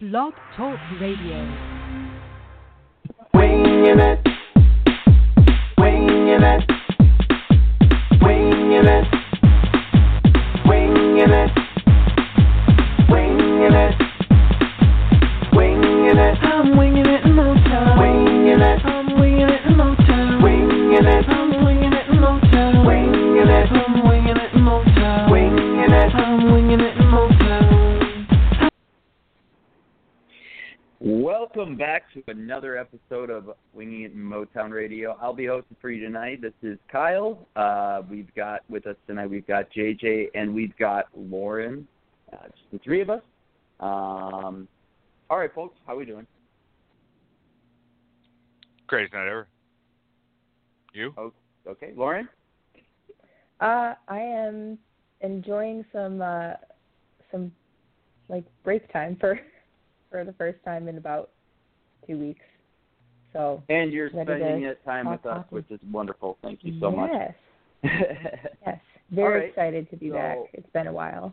Blog Talk Radio. Winging it. Radio. I'll be hosting for you tonight. This is Kyle. Uh, we've got with us tonight. We've got JJ and we've got Lauren. Uh, just the three of us. Um, all right, folks. How are we doing? Greatest night ever. You? Oh, okay, Lauren. Uh, I am enjoying some uh, some like break time for for the first time in about two weeks. So And you're spending that time with us, which is wonderful. Thank you so much. yes, yes, very right. excited to be So- back. It's been a while.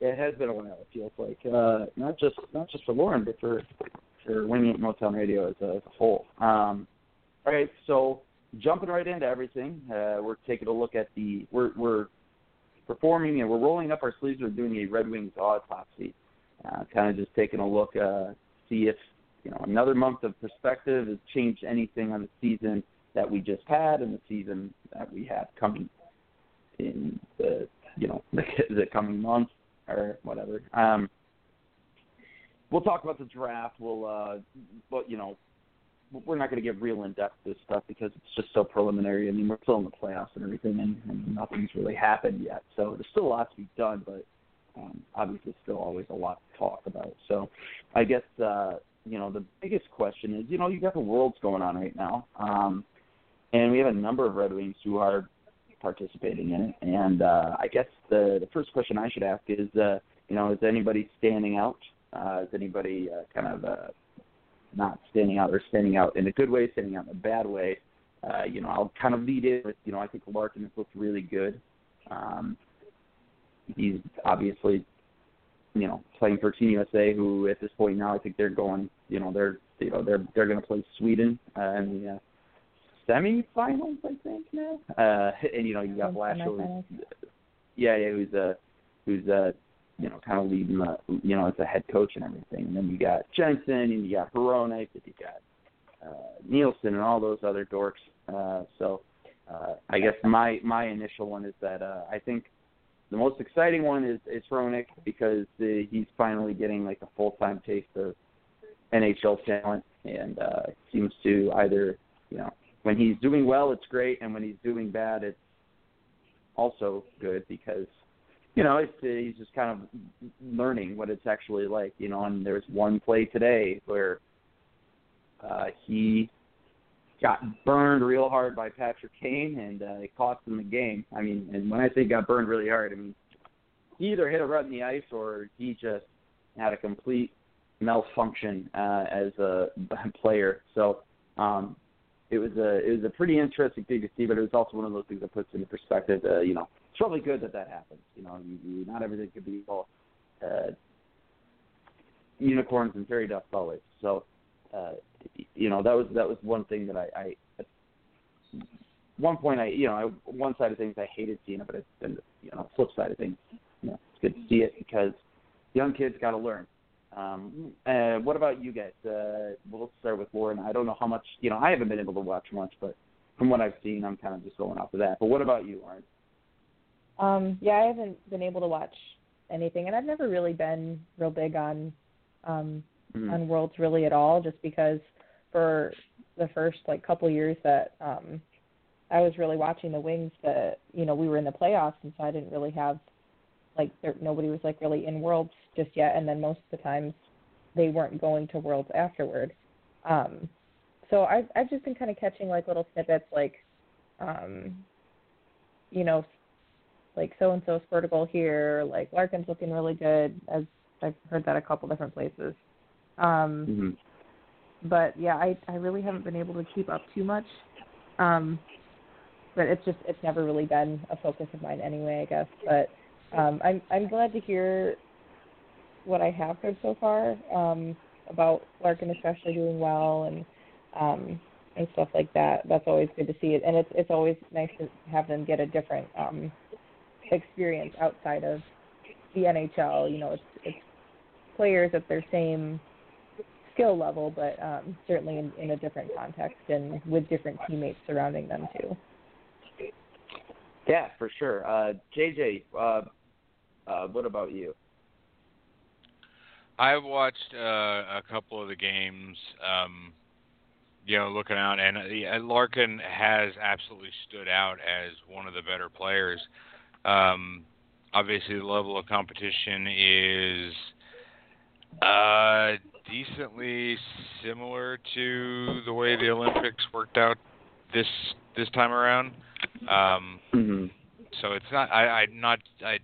it has been a while. It feels like uh, not just not just for Lauren, but for for It Motown Radio as a, as a whole. Um, all right, so jumping right into everything, uh, we're taking a look at the we're we're performing and we're rolling up our sleeves. We're doing a Red Wings autopsy, uh, kind of just taking a look, uh, see if you know another month of perspective has changed anything on the season that we just had and the season that we have coming in the you know the, the coming months or whatever. Um, we'll talk about the draft. We'll, uh, but you know, we're not going to get real in depth this stuff because it's just so preliminary. I mean, we're still in the playoffs and everything, and, and nothing's really happened yet. So there's still a lot to be done, but um, obviously still always a lot to talk about. So I guess uh, you know the biggest question is, you know, you got the worlds going on right now, um, and we have a number of Red Wings who are participating in it. And uh, I guess the the first question I should ask is, uh, you know, is anybody standing out? Uh, is anybody uh, kind of uh, not standing out or standing out in a good way, standing out in a bad way? Uh, you know, I'll kind of lead in with, you know, I think Larkin has looked really good. Um, he's obviously, you know, playing for Team USA, who at this point now I think they're going, you know, they're, you know, they're they're going to play Sweden uh, in the uh, semifinals, I think now. Uh, and you know, you got Blashill, yeah, yeah, who's uh, who's uh, you know, kind of leading the, you know, as a head coach and everything. And then you got Jensen, and you got Hronek, and you got uh, Nielsen, and all those other dorks. Uh, so, uh, I guess my my initial one is that uh, I think the most exciting one is is Hronek because uh, he's finally getting like a full time taste of NHL talent, and uh, seems to either, you know, when he's doing well, it's great, and when he's doing bad, it's also good because you know it's uh, he's just kind of learning what it's actually like. You know, and there's one play today where uh, he got burned real hard by Patrick Kane, and uh, it cost him the game. I mean, and when I say got burned really hard, I mean he either hit a rut in the ice or he just had a complete malfunction uh, as a player. So um, it was a it was a pretty interesting thing to see, but it was also one of those things that puts into perspective. Uh, you know, it's really good that that happens. You know, you, you, not everything could be all uh, unicorns and fairy dust always. So, uh, you know, that was that was one thing that I, I one point I you know I, one side of things I hated seeing it, but it's been you know flip side of things. You know, it's good to see it because young kids got to learn. Um, uh, what about you guys? Uh, well, start with Lauren. I don't know how much, you know, I haven't been able to watch much, but from what I've seen, I'm kind of just going off of that. But what about you, Lauren? Um, yeah, I haven't been able to watch anything, and I've never really been real big on um, Mhm. on Worlds really at all, just because for the first like couple years that um, I was really watching the Wings, that you know we were in the playoffs, and so I didn't really have like there, nobody was like really in Worlds just yet, and then most of the times they weren't going to Worlds afterward. Um, so I've I've just been kind of catching like little snippets, like um, you know, like so and so a here, like Larkin's looking really good, as I've heard that a couple different places. Um, Mm-hmm. but yeah, I I really haven't been able to keep up too much. Um, but it's just it's never really been a focus of mine anyway, I guess. But um, I'm I'm glad to hear what I have heard so far um, about Larkin especially doing well and um, and stuff like that. That's always good to see it, and it's it's always nice to have them get a different um, experience outside of the NHL. You know, it's it's players at their same skill level, but um, certainly in, in a different context and with different teammates surrounding them too. Yeah, for sure. Uh, JJ, uh, uh, what about you? I've watched uh, a couple of the games. Um, you know, looking out, and uh, Larkin has absolutely stood out as one of the better players. Um, obviously, the level of competition is uh, decently similar to the way the Olympics worked out this this time around. Um, mm-hmm. So it's not. I, I not. I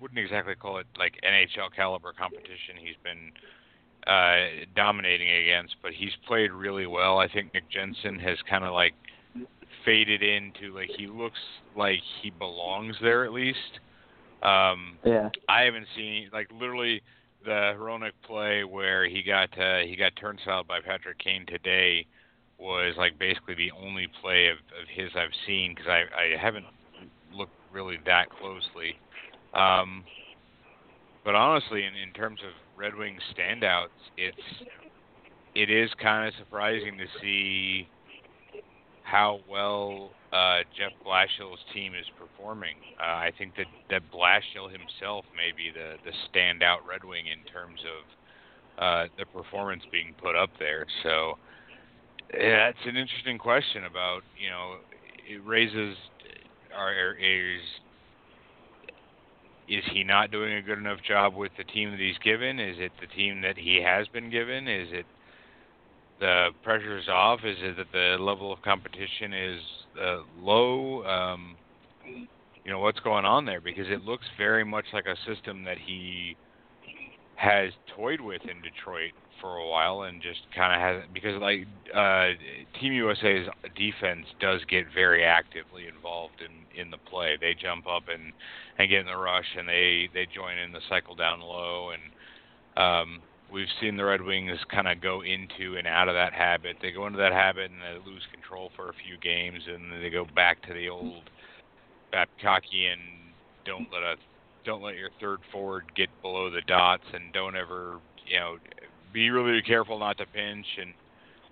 wouldn't exactly call it like NHL caliber competition. He's been uh, dominating against, but he's played really well. I think Nick Jensen has kind of like faded into like he looks like he belongs there at least. Um, yeah. I haven't seen like literally the Hronek play where he got uh, he got turnstile by Patrick Kane today was like basically the only play of, of his I've seen because I I haven't looked really that closely. Um, but honestly, in, in terms of Red Wings standouts, it's it is kind of surprising to see how well uh, Jeff Blashill's team is performing. Uh, I think that that Blashill himself may be the the standout Red Wing in terms of uh, the performance being put up there. So yeah, it's an interesting question about you know it raises are is is he not doing a good enough job with the team that he's given? Is it the team that he has been given? Is it the pressure's off? Is it that the level of competition is uh, low? Um, you know what's going on there because it looks very much like a system that he has toyed with in Detroit for a while and just kind of has because like uh, Team USA's defense does get very actively involved in in the play. They jump up and and get in the rush and they they join in the cycle down low and um, we've seen the Red Wings kind of go into and out of that habit. They go into that habit and they lose control for a few games and then they go back to the old Babcockian don't let a don't let your third forward get below the dots and don't ever you know be really careful not to pinch and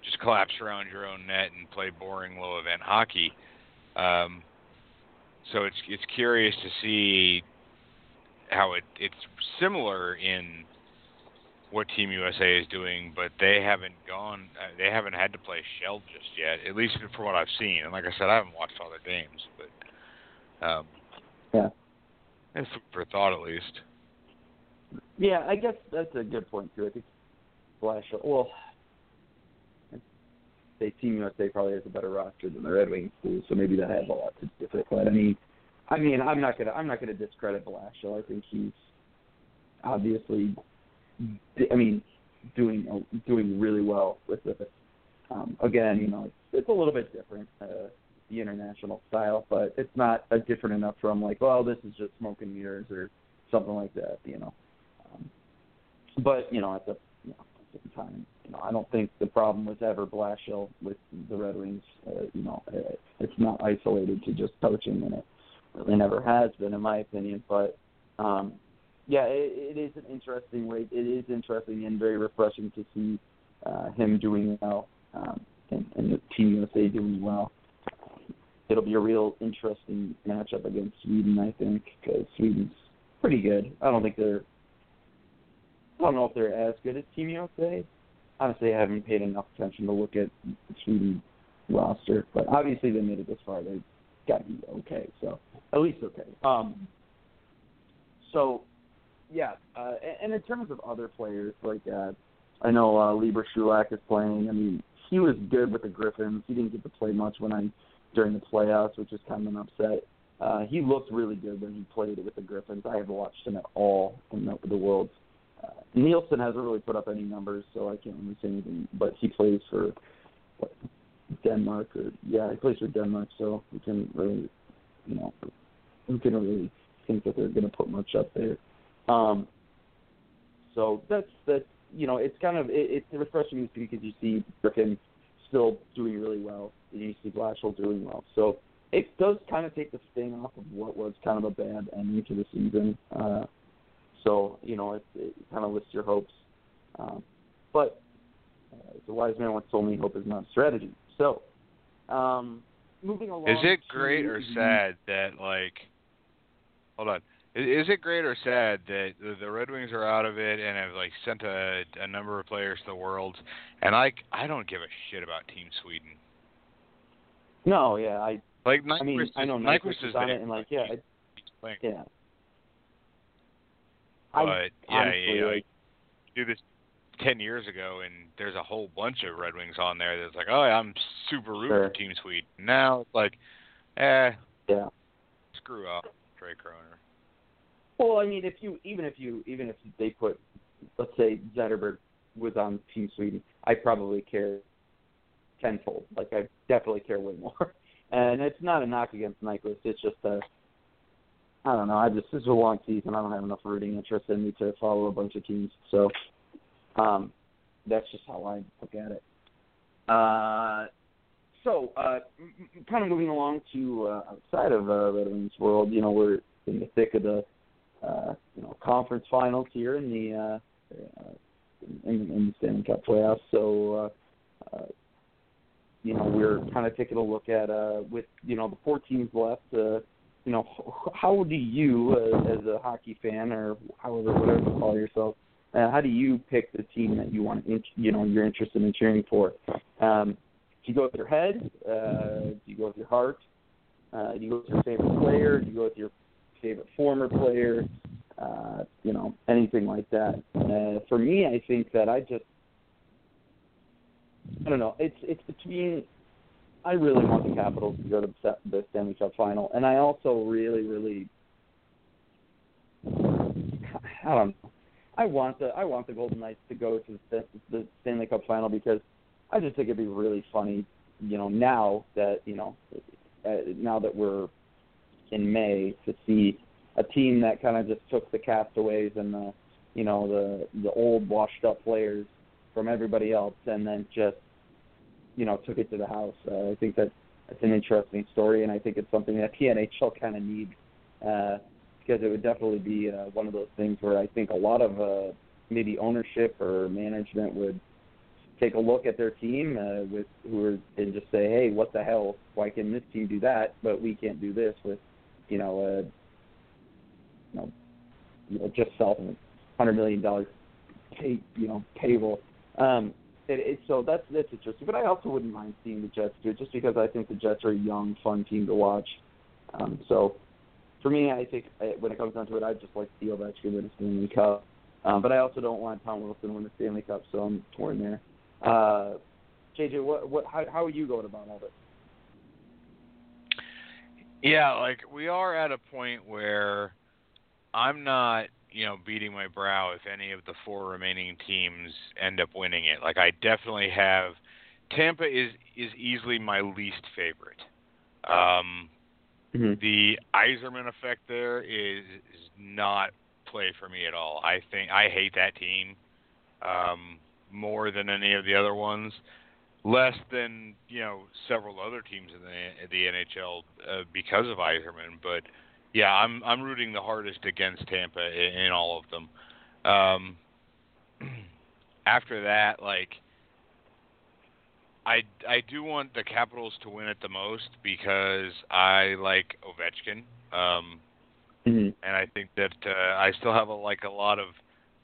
just collapse around your own net and play boring low event hockey. Um, so it's it's curious to see how it it's similar in what Team USA is doing, but they haven't gone uh, they haven't had to play shell just yet, at least from what I've seen. And like I said, I haven't watched all their games, but um, yeah, it's for thought at least. Yeah, I guess that's a good point too. I think Flash. Well, say Team USA probably has a better roster than the Red Wings do, so maybe that has a lot to do with it. But I mean, I mean, I'm not gonna I'm not gonna discredit Blashill. I think he's obviously, I mean, doing doing really well with it. Um, again, you know, it's, it's a little bit different, uh, the international style, but it's not a different enough from like, well, this is just smoke and mirrors or something like that, you know. Um, but you know, at the the time, you know, I don't think the problem was ever Blashill with the Red Wings. Uh, you know, uh, it's not isolated to just coaching, and it really never has been, in my opinion. But um, yeah, it, it is an interesting way. It is interesting and very refreshing to see uh, him doing well um, and, and the Team USA doing well. It'll be a real interesting matchup against Sweden, I think, because Sweden's pretty good. I don't think they're. I don't know if they're as good as Team USA. Honestly, I haven't paid enough attention to look at the Sweden roster, but obviously they made it this far. They got to be okay. So at least okay. Um. So, yeah, uh, and in terms of other players, like uh, I know uh, Libor Sulak is playing. I mean, he was good with the Griffins. He didn't get to play much when I during the playoffs, which is kind of an upset. Uh, he looked really good when he played with the Griffins. I haven't watched him at all in the, the Worlds. Uh, Nielsen hasn't really put up any numbers, so I can't really say anything. But he plays for what, Denmark, or yeah, he plays for Denmark, so we can really, you know, we can really think that they're going to put much up there. Um, so that's that's you know it's kind of it, it's refreshing because you see Griffin still doing really well and you see Blashill doing well. So it does kind of take the sting off of what was kind of a bad ending to the season. Uh, so you know it, it kind of lifts your hopes. Um, but uh, the wise man once told me hope is not a strategy. So um, moving along. Is it to great or sad that like? Hold on. Is, it great or sad that the, the Red Wings are out of it and have like sent a, a number of players to the Worlds, and I I don't give a shit about Team Sweden. No, yeah, I Like I mean Nyquist I know is, Nyquist Nyquist is is on it and like yeah, playing. yeah. But I yeah, honestly, yeah, like, do this ten years ago, and there's a whole bunch of Red Wings on there that's like, oh, yeah, I'm super rooting Sure. for Team Sweden. Now it's like, eh, yeah. screw off, Tre Kronor. Well, I mean, if you even if you even if they put, let's say Zetterberg was on Team Sweden, I probably care tenfold. Like I definitely care way more. And it's not a knock against Nyquist. It's just a, I don't know. I just this is a long season. I don't have enough rooting interest in me to follow a bunch of teams. So, um, that's just how I look at it. Uh, so, uh, kind of moving along to uh, outside of uh, Red Wings world, you know, we're in the thick of the uh, you know conference finals here in the uh, uh, in, in the Stanley Cup playoffs. So uh, uh, you know we're kind of taking a look at uh, with you know the four teams left. Uh, you know how do you uh, as a hockey fan or however whatever you call yourself. Uh, how do you pick the team that you want? In, you know you're interested in cheering for. Um, do you go with your head? Uh, do you go with your heart? Uh, do you go with your favorite player? Do you go with your favorite former player, uh, you know, anything like that. Uh, for me, I think that I just, I don't know. It's it's between. I really want the Capitals to go to the Stanley Cup final, and I also really, really, I don't know. I want the I want the Golden Knights to go to the, the Stanley Cup final because I just think it'd be really funny, you know, now that you know, uh, now that we're in May to see a team that kind of just took the castaways and the you know the the old washed up players from everybody else and then just you know took it to the house. Uh, I think that that's an interesting story and I think it's something that the NHL kind of needs uh, because it would definitely be uh, one of those things where I think a lot of uh, maybe ownership or management would take a look at their team uh, with who are and just say, hey, what the hell? Why can this team do that, but we can't do this with you know, uh, you know, you know, just self hundred million dollars pay, you know, payroll. Um, it, it, so that's that's interesting. But I also wouldn't mind seeing the Jets do it, just because I think the Jets are a young, fun team to watch. Um, so for me, I think uh, when it comes down to it, I'd just like to see Ovechkin win a Stanley Cup. Um, but I also don't want Tom Wilson to win the Stanley Cup, so I'm torn there. Uh, JJ, what what how how are you going about all this? Yeah, like we are at a point where I'm not, you know, beating my brow if any of the four remaining teams end up winning it. Like I definitely have Tampa is is easily my least favorite. Um Mm-hmm. the Yzerman effect there is is not play for me at all. I think I hate that team um more than any of the other ones less than you know several other teams in the the NHL uh, because of Yzerman. But yeah, I'm I'm rooting the hardest against Tampa in, in all of them. Um, after that, like I I do want the Capitals to win it the most because I like Ovechkin. Um, Mm-hmm. and I think that uh, I still have a, like a lot of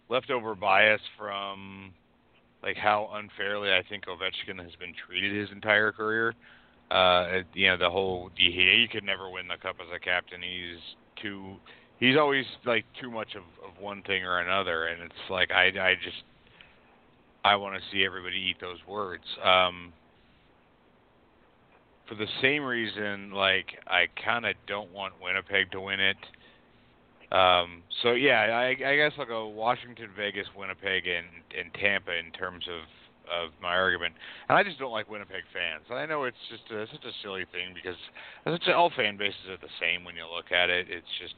leftover bias from like how unfairly I think Ovechkin has been treated his entire career. Uh, you know, the whole he, he could never win the cup as a captain. He's too he's always like too much of of one thing or another, and it's like I I just I want to see everybody eat those words. Um, for the same reason, like I kind of don't want Winnipeg to win it. Um, so yeah, I, I guess I'll go Washington, Vegas, Winnipeg, and and Tampa in terms of of my argument. And I just don't like Winnipeg fans. And I know it's just a, such a silly thing because such all fan bases are the same when you look at it. It's just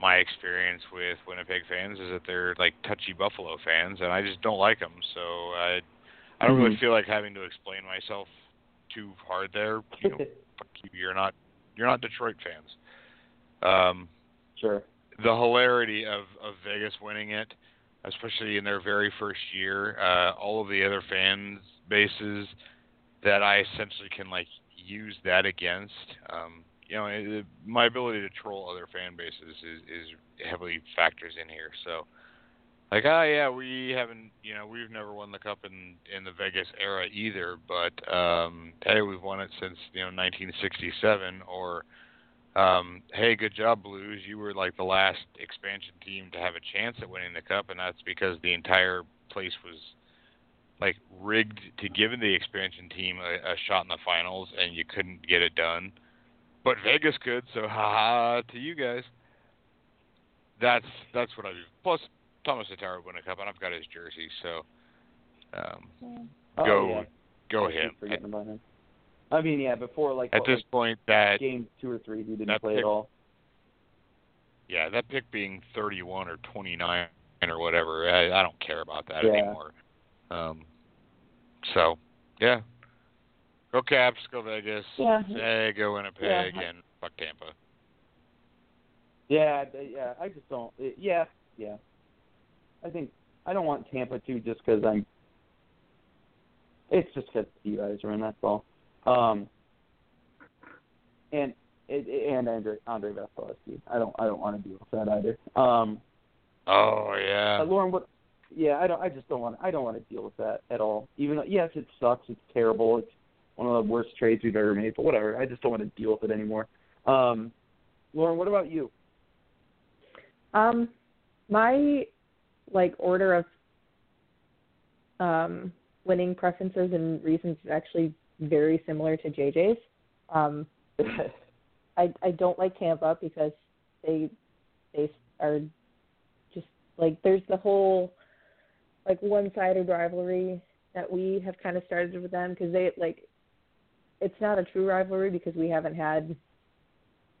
my experience with Winnipeg fans is that they're like touchy Buffalo fans, and I just don't like them. So I I don't really Mhm. feel like having to explain myself too hard there. You know, you, you're not you're not Detroit fans. Um, sure. the hilarity of of Vegas winning it, especially in their very first year, uh, all of the other fan bases that I essentially can like use that against. Um, you know, it, my ability to troll other fan bases is, is heavily factors in here. So, like, ah, yeah, we haven't, you know, we've never won the cup in in the Vegas era either, but um, hey, we've won it since you know 1967 or um, hey, good job, Blues. You were like the last expansion team to have a chance at winning the cup, and that's because the entire place was like rigged to give the expansion team a, a shot in the finals, and you couldn't get it done. But Vegas could, so haha to you guys. That's that's what I do. Plus, Tomas Tatar won a cup, and I've got his jersey, so um, Oh, Go- yeah. go I him. Forgetting about him. I mean, yeah, before like At what, this like, point, that game two or three, he didn't play pick- at all. yeah, that pick being 31 or 29 or whatever, I, I don't care about that Yeah. anymore. Um, so, yeah, go Caps, go Vegas, Yeah. hey, go Winnipeg, Yeah. and fuck Tampa. Yeah, yeah. I just don't. Yeah, yeah. I think I don't want Tampa to just because I'm. It's just because you guys are in. That's all. Um. And and Andre Andre Vasilevskiy. I don't I don't want to deal with that either. Um. Oh yeah, Uh, Lauren, what? Yeah, I don't. I just don't want. I don't want to deal with that at all. Even though, yes, it sucks. It's terrible. It's one of the worst trades we've ever made. But whatever. I just don't want to deal with it anymore. Um, Lauren, what about you? Um, my like order of um winning preferences and reasons is actually very similar to JJ's. Um, I I don't like Tampa because they they are just like there's the whole like one-sided rivalry that we have kind of started with them because they like it's not a true rivalry because we haven't had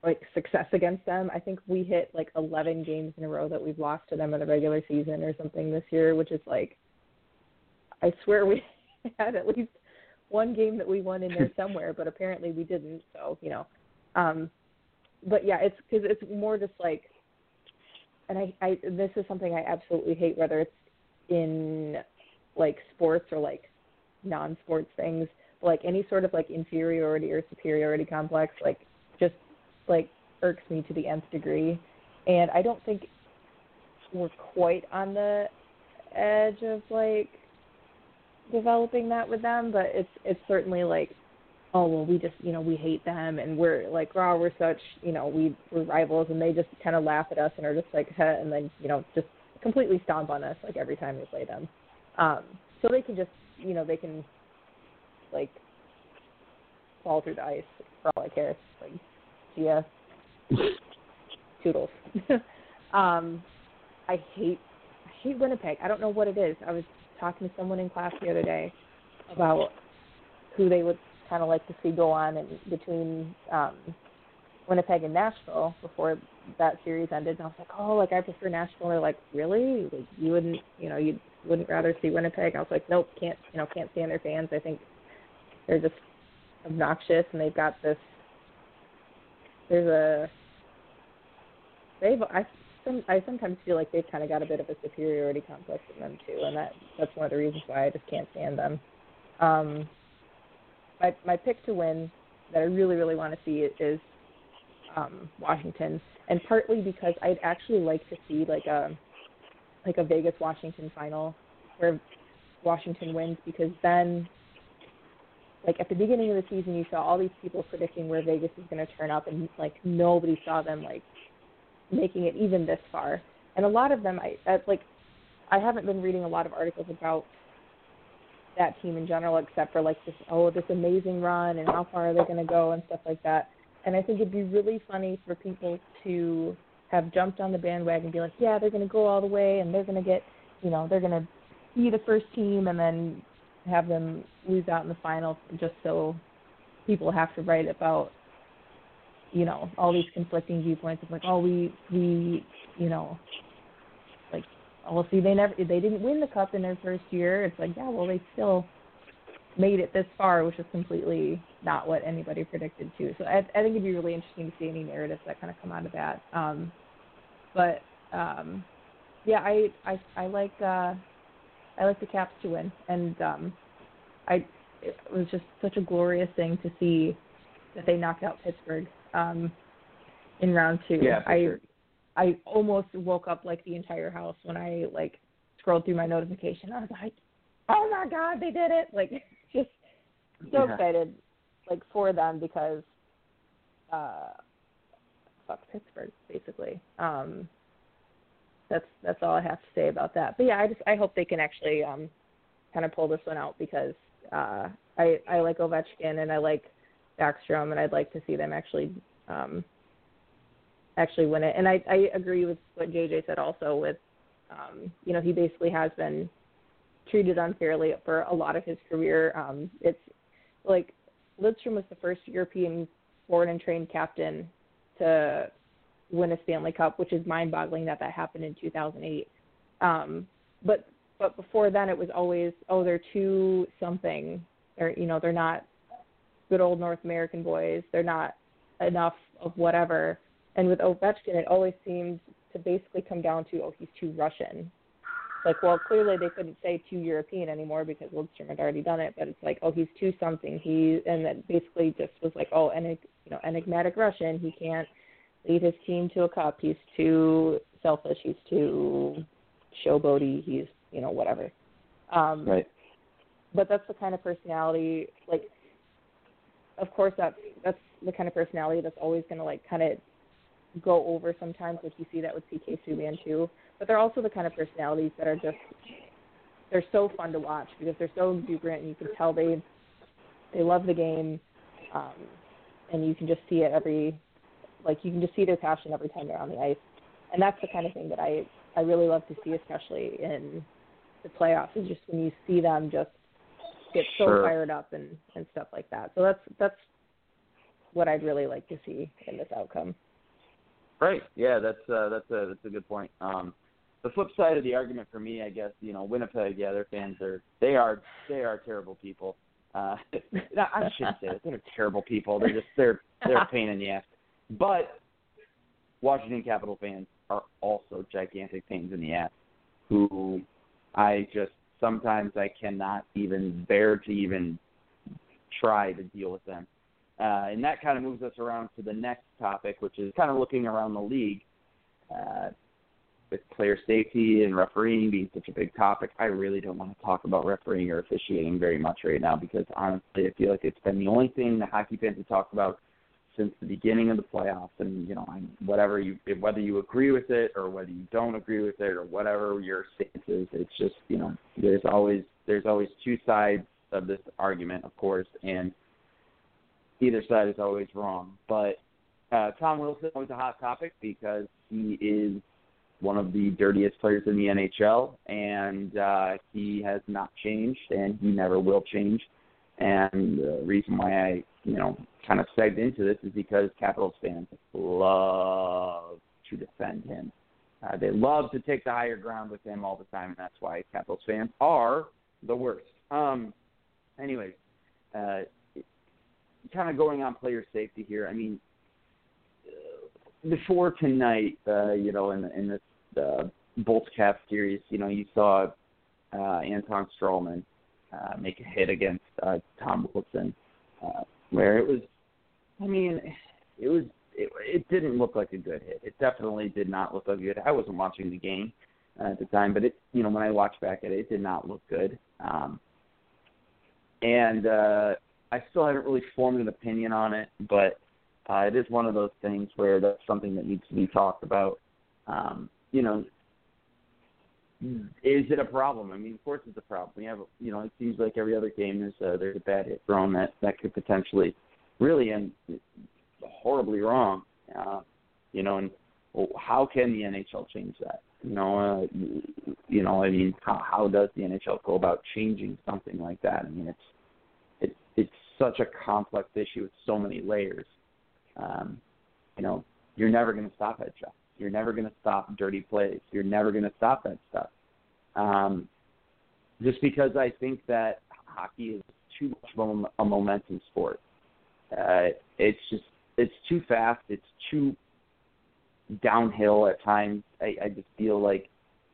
like success against them. I think we hit like 11 games in a row that we've lost to them in the regular season or something this year, which is like I swear we had at least one game that we won in there somewhere, but apparently we didn't. So you know, um, but yeah, it's because it's more just like, and I, I this is something I absolutely hate, whether it's in like sports or like non-sports things, like any sort of like inferiority or superiority complex, like just like irks me to the nth degree. And I don't think we're quite on the edge of like developing that with them, but it's it's certainly like, oh well, we just you know we hate them and we're like, wow, we're such you know we we're rivals, and they just kind of laugh at us and are just like, huh, and then you know just completely stomp on us like every time we play them. Um, so they can just you know they can like fall through the ice for all I care. Like, yeah, toodles. um, I hate I hate Winnipeg. I don't know what it is. I was talking to someone in class the other day about who they would kind of like to see go on and between um Winnipeg and Nashville before that series ended. And I was like, oh, like I prefer Nashville. And they're like, really? Like you wouldn't, you know, you wouldn't rather see Winnipeg? I was like, nope, can't, you know, can't stand their fans. I think they're just obnoxious, and they've got this. There's a. They've I some I sometimes feel like they've kind of got a bit of a superiority complex in them too, and that that's one of the reasons why I just can't stand them. Um, my my pick to win that I really really want to see is um, Washington, and partly because I'd actually like to see like a like a Vegas Washington final where Washington wins because then like at the beginning of the season you saw all these people predicting where Vegas is going to turn up and like nobody saw them like making it even this far. And a lot of them I uh, like I haven't been reading a lot of articles about that team in general except for like this oh this amazing run and how far are they going to go and stuff like that. And I think it'd be really funny for people to have jumped on the bandwagon and be like, yeah, they're going to go all the way and they're going to get, you know, they're going to be the first team and then have them lose out in the final just so people have to write about you know all these conflicting viewpoints of like oh we we you know like oh see they never they didn't win the cup in their first year. It's like yeah well they still made it this far which is completely not what anybody predicted too. So i i think it'd be really interesting to see any narratives that kind of come out of that. Um but um yeah i i i like uh i like the caps to win. And um i it was just such a glorious thing to see that they knocked out pittsburgh um in round two Yeah, i sure. I almost woke up like the entire house when I like scrolled through my notification. I was like, "Oh my god, they did it!" Like just so Yeah. excited like for them because uh fuck Pittsburgh basically. Um that's that's all I have to say about that. But yeah, I just I hope they can actually um kind of pull this one out because uh I I like Ovechkin and I like Backstrom and I'd like to see them actually um actually win it. And I I agree with what JJ said also with um you know he basically has been treated unfairly for a lot of his career. Um it's like Lidstrom was the first European born and trained captain to win a Stanley Cup, which is mind-boggling that that happened in 2008. Um, but but before then, it was always oh they're too something. They're you know they're not good old North American boys. They're not enough of whatever. And with Ovechkin, it always seemed to basically come down to oh he's too Russian. It's like well clearly they couldn't say too European anymore because Lidstrom had already done it. But it's like oh he's too something. He and that basically just was like oh enig, you know enigmatic Russian. He can't lead his team to a cup. He's too selfish. He's too showboaty. He's you know whatever. Um, Right. But that's the kind of personality. Like, of course, that's that's the kind of personality that's always going to like kind of go over sometimes. Like you see that with PK Subban too. But they're also the kind of personalities that are just they're so fun to watch because they're so exuberant and you can tell they they love the game, um, and you can just see it every like you can just see their passion every time they're on the ice, and that's the kind of thing that I I really love to see, especially in the playoffs, is just when you see them just get so Sure. fired up and and stuff like that. So that's that's what I'd really like to see in this outcome. Right. Yeah, that's uh, that's a that's a good point. Um, the flip side of the argument for me, I guess, you know, Winnipeg. Yeah, their fans are they are they are terrible people. Uh, I shouldn't say that. They're terrible people. They're just they're they're a pain in the ass. But Washington Capital fans are also gigantic pains in the ass. Who I just sometimes I cannot even bear to even try to deal with them. Uh, and that kind of moves us around to the next topic, which is kind of looking around the league. Uh, with player safety and refereeing being such a big topic, I really don't want to talk about refereeing or officiating very much right now because honestly, I feel like it's been the only thing the hockey fans have talked about since the beginning of the playoffs. And you know, I'm, whatever you, whether you agree with it or whether you don't agree with it or whatever your stance is, it's just you know, there's always there's always two sides of this argument, of course, and either side is always wrong. But uh, Tom Wilson always a hot topic because he is one of the dirtiest players in the NHL, and uh, he has not changed, and he never will change. And the reason why I, you know, kind of segged into this is because Capitals fans love to defend him. Uh, they love to take the higher ground with him all the time, and that's why Capitals fans are the worst. Um, anyways, uh, kind of going on player safety here. I mean, uh, before tonight, uh, you know, in in this uh, Bolts Cap series, you know, you saw uh, Anton Stralman uh, make a hit against uh, Tom Wilson, uh, where it was, I mean, it was it, it didn't look like a good hit. It definitely did not look like a good. I wasn't watching the game uh, at the time, but it, you know, when I watched back at it, it did not look good. Um, and uh, I still haven't really formed an opinion on it, but uh, it is one of those things where that's something that needs to be talked about. Um, you know, is it a problem? I mean, of course it's a problem. We have, you know, it seems like every other game there's a, there's a bad hit thrown that that could potentially really end horribly wrong. Uh, you know, and how can the NHL change that? You know, uh, you, you know, I mean, how how does the NHL go about changing something like that? I mean, it's it's it's such a complex issue with so many layers. Um, you know, you're never going to stop headshots. You're never going to stop dirty plays. You're never going to stop that stuff. Um, just because I think that hockey is too much of a, momentum sport. Uh, it's just it's too fast. It's too downhill at times. I, I just feel like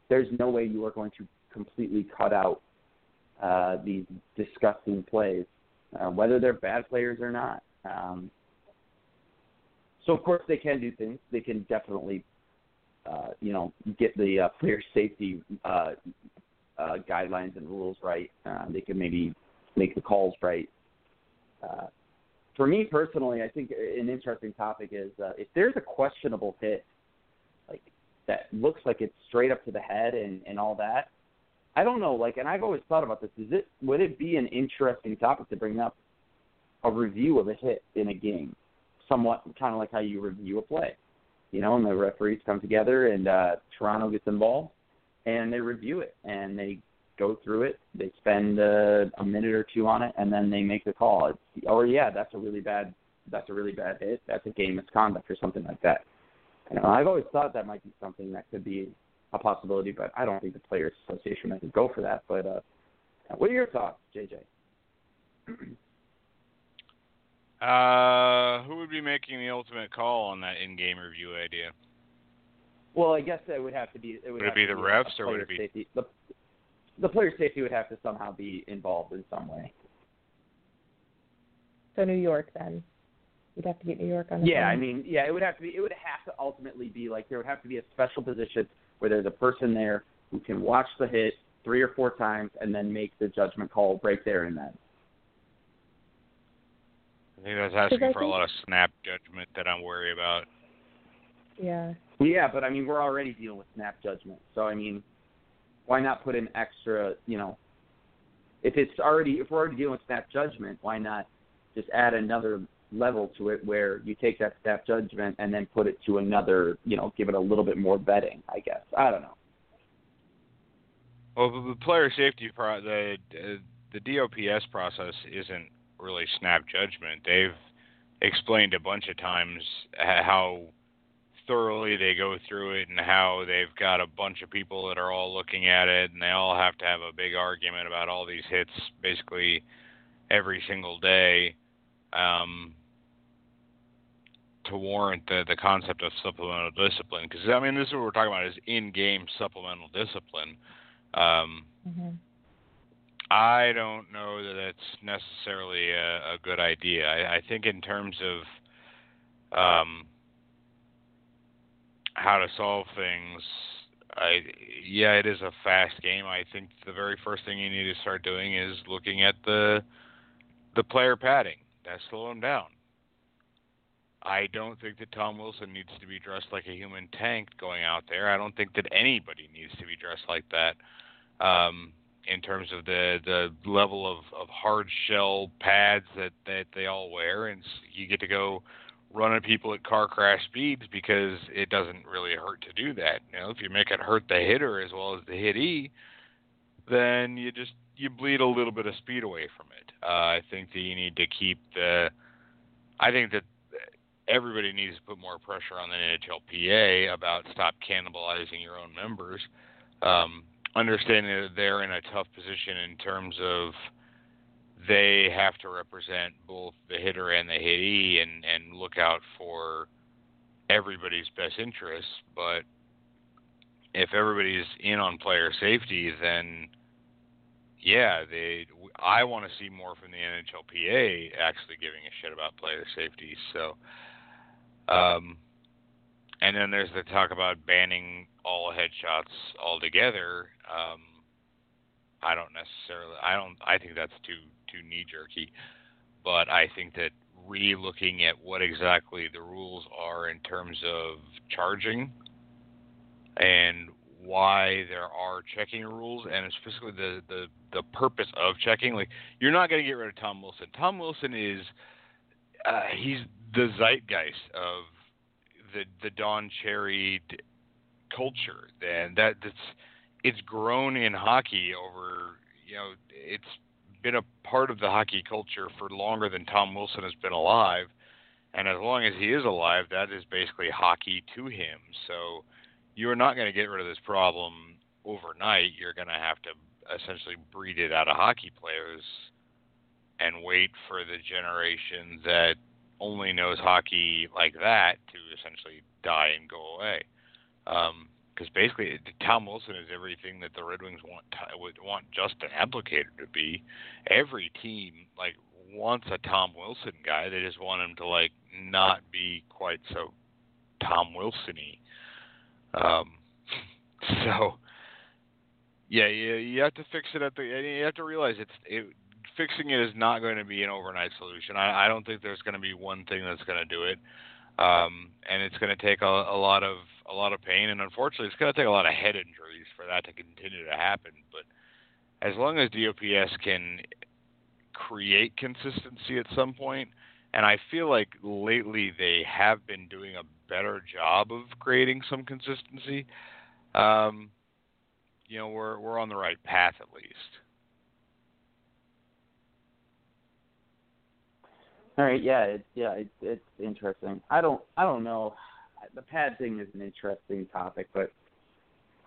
there's no way you are going to completely cut out uh, these disgusting plays, uh, whether they're bad players or not. Um, so of course they can do things. They can definitely, uh, you know, get the uh, player safety uh, uh, guidelines and rules right. Uh, they can maybe make the calls right. Uh, for me personally, I think an interesting topic is uh, if there's a questionable hit, like that looks like it's straight up to the head and and all that. I don't know, like, and I've always thought about this. Is it would it be an interesting topic to bring up a review of a hit in a game, somewhat kind of like how you review a play, you know, and the referees come together and uh, Toronto gets involved and they review it and they go through it. They spend uh, a minute or two on it, and then they make the call. It's, or yeah, that's a really bad that's a really bad hit. That's a game misconduct or something like that. You I've always thought that might be something that could be a possibility, but I don't think the Players Association might go for that. But uh, what are your thoughts, JJ? Uh, who would be making the ultimate call on that in-game review idea? Well, I guess it would have to be. It would, Would it be the a- refs or would it be- safety. The, the player safety would have to somehow be involved in some way. So New York then. You'd have to get New York on the Yeah, phone. I mean, yeah, it would have to be. It would have to ultimately be like there would have to be a special position where there's a person there who can watch the hit three or four times and then make the judgment call right there and then. I think that's asking I for a lot of snap judgment that I'm worried about. Yeah. Yeah, but I mean, we're already dealing with snap judgment, so I mean, why not put an extra? You know, if it's already if we're already dealing with snap judgment, why not just add another level to it where you take that snap judgment and then put it to another, you know, give it a little bit more vetting. I guess I don't know. Well, the, the player safety pro the uh, the DOPS process isn't really snap judgment. They've explained a bunch of times how thoroughly they go through it and how they've got a bunch of people that are all looking at it and they all have to have a big argument about all these hits basically every single day um, to warrant the the concept of supplemental discipline because I mean this is what we're talking about is in-game supplemental discipline. Um, hmm I don't know that that's necessarily a, a good idea. I, I think in terms of um, how to solve things, I yeah, it is a fast game. I think the very first thing you need to start doing is looking at the the player padding. That slow him down. I don't think that Tom Wilson needs to be dressed like a human tank going out there. I don't think that anybody needs to be dressed like that. Um, in terms of the the level of, of hard shell pads that, that they all wear, and you get to go run at people at car crash speeds because it doesn't really hurt to do that. You know, if you make it hurt the hitter as well as the hittee, then you just you bleed a little bit of speed away from it. Uh, I think that you need to keep the. I think that everybody needs to put more pressure on the NHLPA about stop cannibalizing your own members. Um, understanding that they're in a tough position in terms of they have to represent both the hitter and the hittee and, and look out for everybody's best interests. But if everybody's in on player safety, then yeah, they. I want to see more from the NHLPA actually giving a shit about player safety. So, um, and then there's the talk about banning all headshots altogether. Um, I don't necessarily. I don't. I think that's too too knee jerky. But I think that re-looking at what exactly the rules are in terms of charging and why there are checking rules and specifically the, the, the purpose of checking. Like you're not going to get rid of Tom Wilson. Tom Wilson is uh, he's the zeitgeist of the the Don Cherry culture, and that that's it's grown in hockey over you know it's been a part of the hockey culture for longer than Tom Wilson has been alive. And as long as he is alive, that is basically hockey to him. So you're not going to get rid of this problem overnight. You're going to have to essentially breed it out of hockey players and wait for the generation that only knows hockey like that to essentially die and go away. Because um, basically, Tom Wilson is everything that the Red Wings want would want Justin Abdelkader to be. Every team like wants a Tom Wilson guy. They just want him to like not be quite so Tom Wilsony. Um, so yeah, you you have to fix it at the. You have to realize it's it, fixing it is not going to be an overnight solution. I, I don't think there's going to be one thing that's going to do it, um, and it's going to take a, a lot of a lot of pain, and unfortunately, it's going to take a lot of head injuries for that to continue to happen. But as long as DOPS can create consistency at some point, and I feel like lately they have been doing a better job of creating some consistency. Um, you know, we're we're on the right path at least. All right, yeah, it's yeah, it's it's interesting. I don't I don't know. The pad thing is an interesting topic, but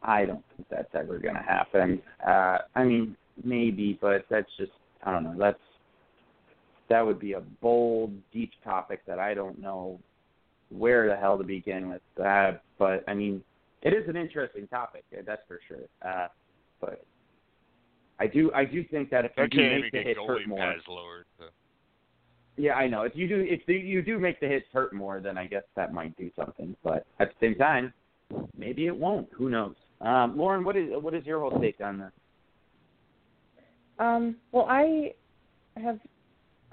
I don't think that's ever going to happen. Uh, I mean, maybe, but that's just I don't know. That's that would be a bold, deep topic that I don't know where the hell to begin with. Uh, but I mean, it is an interesting topic, that's for sure. Uh, but I do I do think that if you do make the hits hurt more, lowered, so. Yeah, I know. If you do if you do make the hits hurt more, then I guess that might do something. But at the same time, maybe it won't. Who knows? Um, Lauren, what is what is your whole take on this? Um, well, I have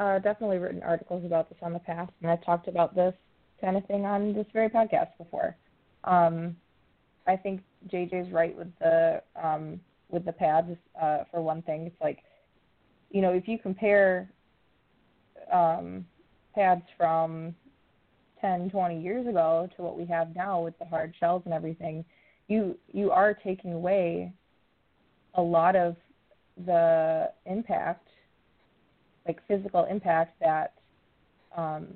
uh, definitely written articles about this on the past, and I've talked about this kind of thing on this very podcast before. Um, I think JJ's right with the um, with the pads. Uh, for one thing, it's like, you know, if you compare um, pads from 10, 20 years ago to what we have now with the hard shells and everything, you you are taking away a lot of the impact, like physical impact that um,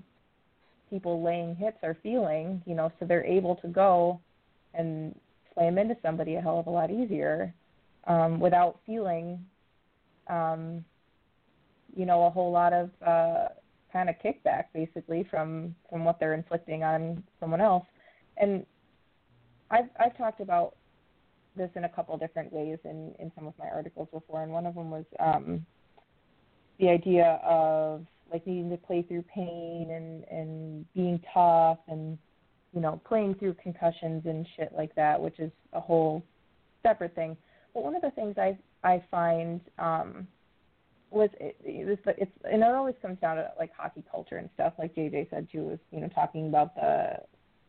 people laying hits are feeling. You know, so they're able to go and slam into somebody a hell of a lot easier um, without feeling, um, you know, a whole lot of uh, kind of kickback basically from from what they're inflicting on someone else. And I've I've talked about this in a couple different ways in in some of my articles before, and one of them was um, the idea of like needing to play through pain and and being tough and you know, playing through concussions and shit like that, which is a whole separate thing. But one of the things I I find um, was it, it's, it's and it always comes down to like hockey culture and stuff. Like JJ said too, was you know talking about the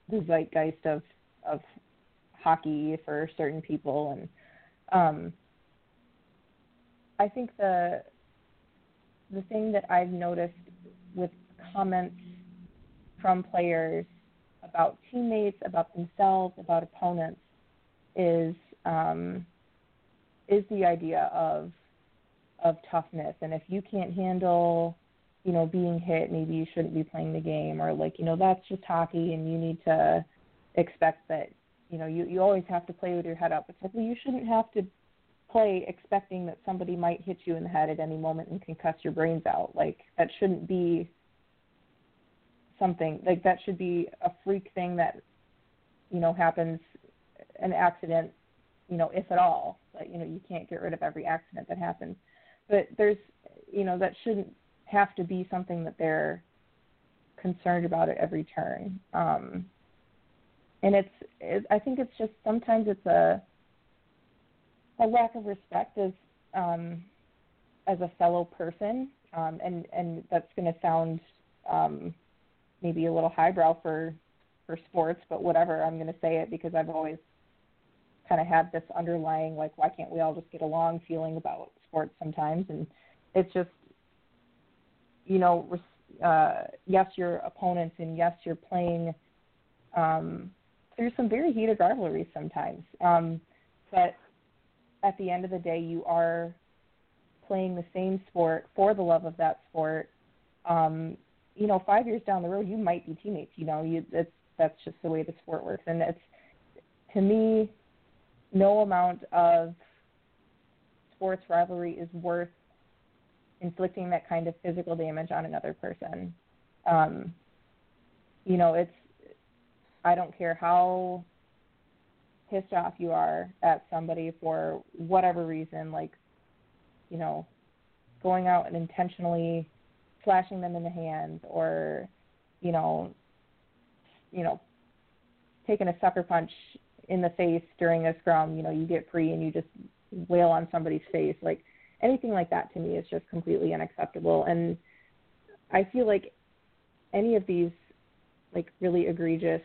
the zeitgeist of of hockey for certain people, and um, I think the the thing that I've noticed with comments from players about teammates, about themselves, about opponents is um, is the idea of of toughness. And if you can't handle, you know, being hit, maybe you shouldn't be playing the game, or like, you know, that's just hockey, and you need to expect that, you know, you you always have to play with your head up. It's like, well, you shouldn't have to play expecting that somebody might hit you in the head at any moment and concuss your brains out. Like that shouldn't be something like that should be a freak thing that you know happens an accident you know if at all but you know you can't get rid of every accident that happens but there's you know that shouldn't have to be something that they're concerned about at every turn um and it's it, i think it's just sometimes it's a a lack of respect as um as a fellow person um and and that's going to sound um maybe a little highbrow for for sports, but whatever. I'm going to say it because I've always kind of had this underlying like why can't we all just get along feeling about sports sometimes? And it's just you know uh yes you're opponents and yes you're playing um through some very heated rivalries sometimes. Um but at the end of the day you are playing the same sport for the love of that sport. Um you know, five years down the road, you might be teammates. You know, you it's that's just the way the sport works, and it's to me, no amount of sports rivalry is worth inflicting that kind of physical damage on another person. Um, you know, it's I don't care how pissed off you are at somebody for whatever reason, like, you know, going out and intentionally slashing them in the hands or, you know, you know, taking a sucker punch in the face during a scrum, you know, you get free and you just wail on somebody's face. Like anything like that to me is just completely unacceptable. And I feel like any of these like really egregious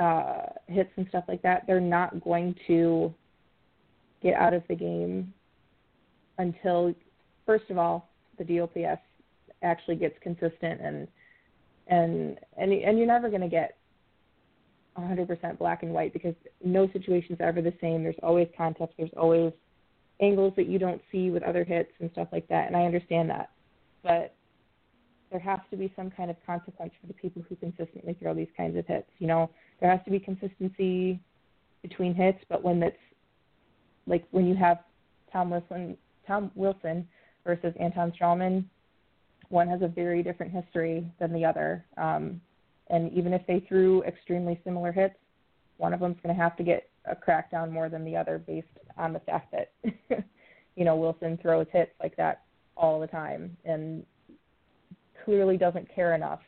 uh, hits and stuff like that, they're not going to get out of the game until, first of all, the DOPS actually gets consistent and and and and you're never going to get 100% black and white because no situation is ever the same. There's always context. There's always angles that you don't see with other hits and stuff like that. And I understand that, but there has to be some kind of consequence for the people who consistently throw these kinds of hits. You know, there has to be consistency between hits, but when that's like when you have Tom Wilson, Tom Wilson versus Anton Stralman, one has a very different history than the other. Um, and even if they threw extremely similar hits, one of them's going to have to get a crackdown more than the other based on the fact that you know Wilson throws hits like that all the time and clearly doesn't care enough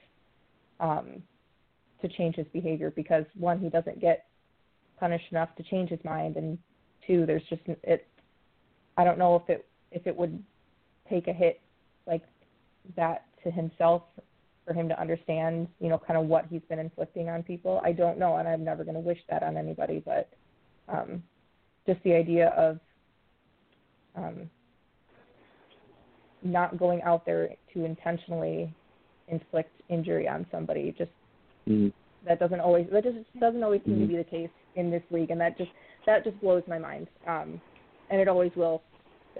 um, to change his behavior because one he doesn't get punished enough to change his mind and two there's just it I don't know if it if it would take a hit like that to himself for him to understand, you know, kind of what he's been inflicting on people. I don't know, and I'm never going to wish that on anybody, but um, just the idea of um, not going out there to intentionally inflict injury on somebody just mm-hmm. that doesn't always that just doesn't always seem mm-hmm. to be the case in this league and that just that just blows my mind um and it always will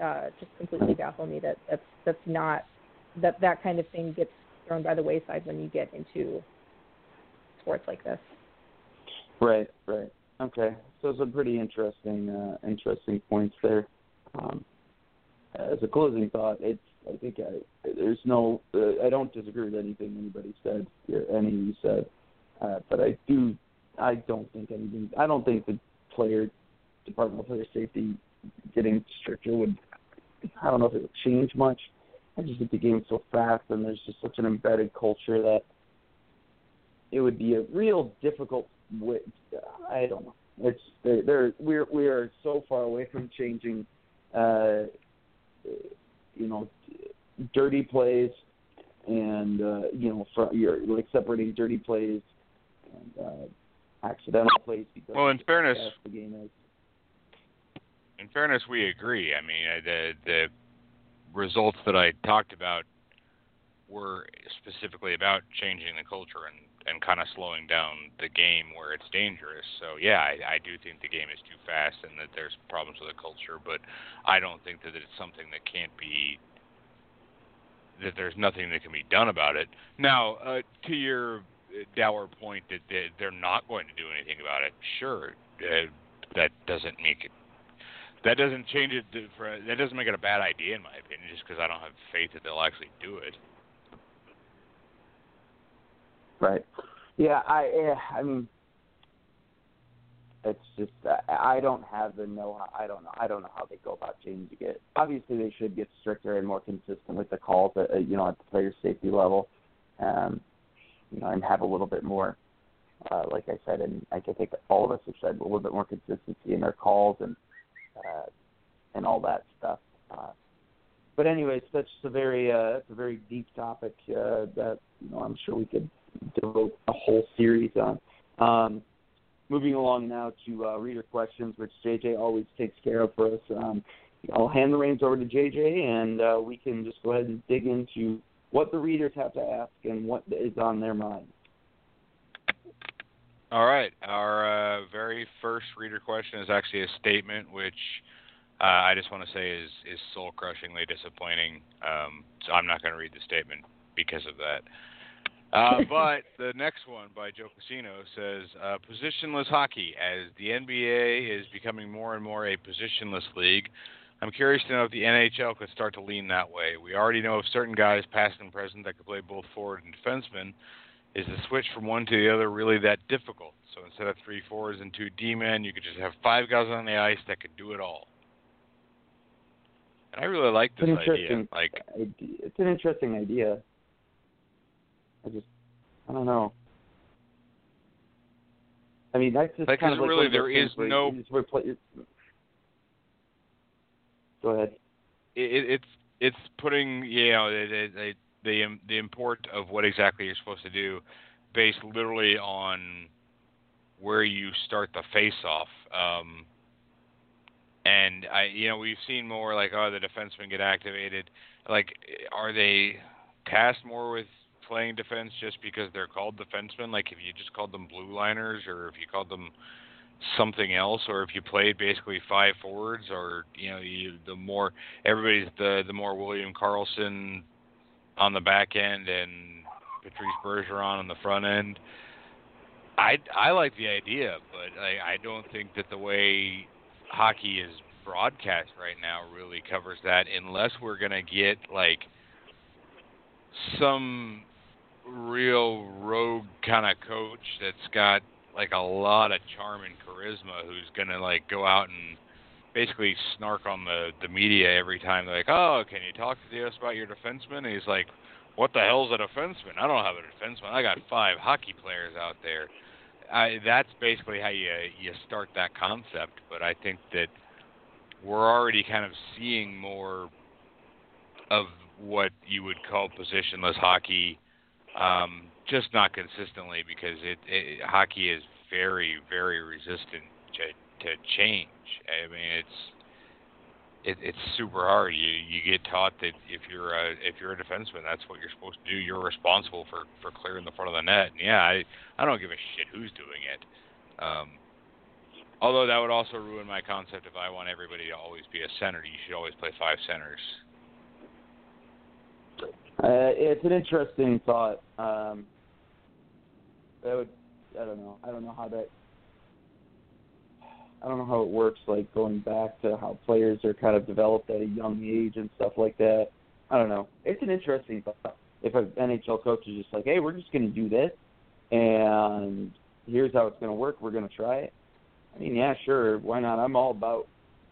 uh just completely baffle me that that's that's not that that kind of thing gets thrown by the wayside when you get into sports like this. Right, right. Okay, so some pretty interesting, uh, interesting points there. Um, as a closing thought, it's I think I, there's no uh, I don't disagree with anything anybody said, or any you said, uh, but I do I don't think anything I don't think the player Department of Player Safety getting stricter would I don't know if it would change much. I just think the game's so fast and there's just such an embedded culture that it would be a real difficult way. I don't know. It's. There we're we are so far away from changing, uh, you know, dirty plays and uh, you know, for, you're like separating dirty plays and uh, accidental plays because well, in fairness, the game is. In fairness, we agree. I mean, uh, the the results that I talked about were specifically about changing the culture and and kind of slowing down the game where it's dangerous. So yeah, I, I do think the game is too fast and that there's problems with the culture, but I don't think that it's something that can't be that there's nothing that can be done about it. Now, uh, to your dour point that they're not going to do anything about it, sure, uh, that doesn't make it that doesn't change it. For, that doesn't make it a bad idea, in my opinion, just because I don't have faith that they'll actually do it. Right. Yeah. I. Yeah, I mean, it's just uh, I don't have the know. I don't know. I don't know how they go about changing it. Obviously, they should get stricter and more consistent with the calls. At, uh, you know, at the player safety level, um, you know, and have a little bit more. Uh, like I said, and I think all of us have said a little bit more consistency in their calls and uh, and all that stuff. Uh, but anyways, that's a very uh, that's a very deep topic uh, that you know I'm sure we could devote a whole series on. Um, moving along now to uh, reader questions, which JJ always takes care of for us. Um, I'll hand the reins over to JJ, and uh, we can just go ahead and dig into what the readers have to ask and what is on their mind. All right. Our uh, very first reader question is actually a statement, which uh, I just want to say is is soul crushingly disappointing. Um, so I'm not going to read the statement because of that. Uh, but the next one by Joe Casino says uh, positionless hockey. As the NBA is becoming more and more a positionless league, I'm curious to know if the NHL could start to lean that way. We already know of certain guys, past and present, that could play both forward and defenseman. Is the switch from one to the other really that difficult? So instead of three fours and two D men, you could just have five guys on the ice that could do it all. And I really like this idea. Like. It's an interesting idea. I just, I don't know. I mean, that's just Like, kind of like really there is no- you just replace- Go ahead. it, it's it's putting you know the the the the import of what exactly you're supposed to do based literally on where you start the face off um and i you know we've seen more like oh the defensemen get activated. Like are they tasked more with playing defense just because they're called defensemen? Like if you just called them blue liners or if you called them something else or if you played basically five forwards or you know you the more everybody's the the more William Karlsson on the back end and Patrice Bergeron on the front end. I I like the idea, but I I don't think that the way hockey is broadcast right now really covers that unless we're to get like some real rogue kind of coach that's got like a lot of charm and charisma who's gonna like go out and basically snark on the the media every time they're like, "Oh, can you talk to us about your defenseman?" And he's like, "What the hell's a defenseman? I don't have a defenseman. I got five hockey players out there." I, that's basically how you you start that concept. But I think that we're already kind of seeing more of what you would call positionless hockey um, just not consistently because it, it hockey is very very resistant to to change. I mean it's it, it's super hard. You you get taught that if you're a if you're a defenseman, that's what you're supposed to do. You're responsible for for clearing the front of the net. And yeah, I I don't give a shit who's doing it. Um, although that would also ruin my concept if I want everybody to always be a center. You should always play five centers. Uh, it's an interesting thought. Um, that would, I don't know. I don't know how that. I don't know how it works. Like going back to how players are kind of developed at a young age and stuff like that. I don't know. It's an interesting thought. If an NHL coach is just like, "Hey, we're just going to do this, and here's how it's going to work. We're going to try it." I mean, yeah, sure. Why not? I'm all about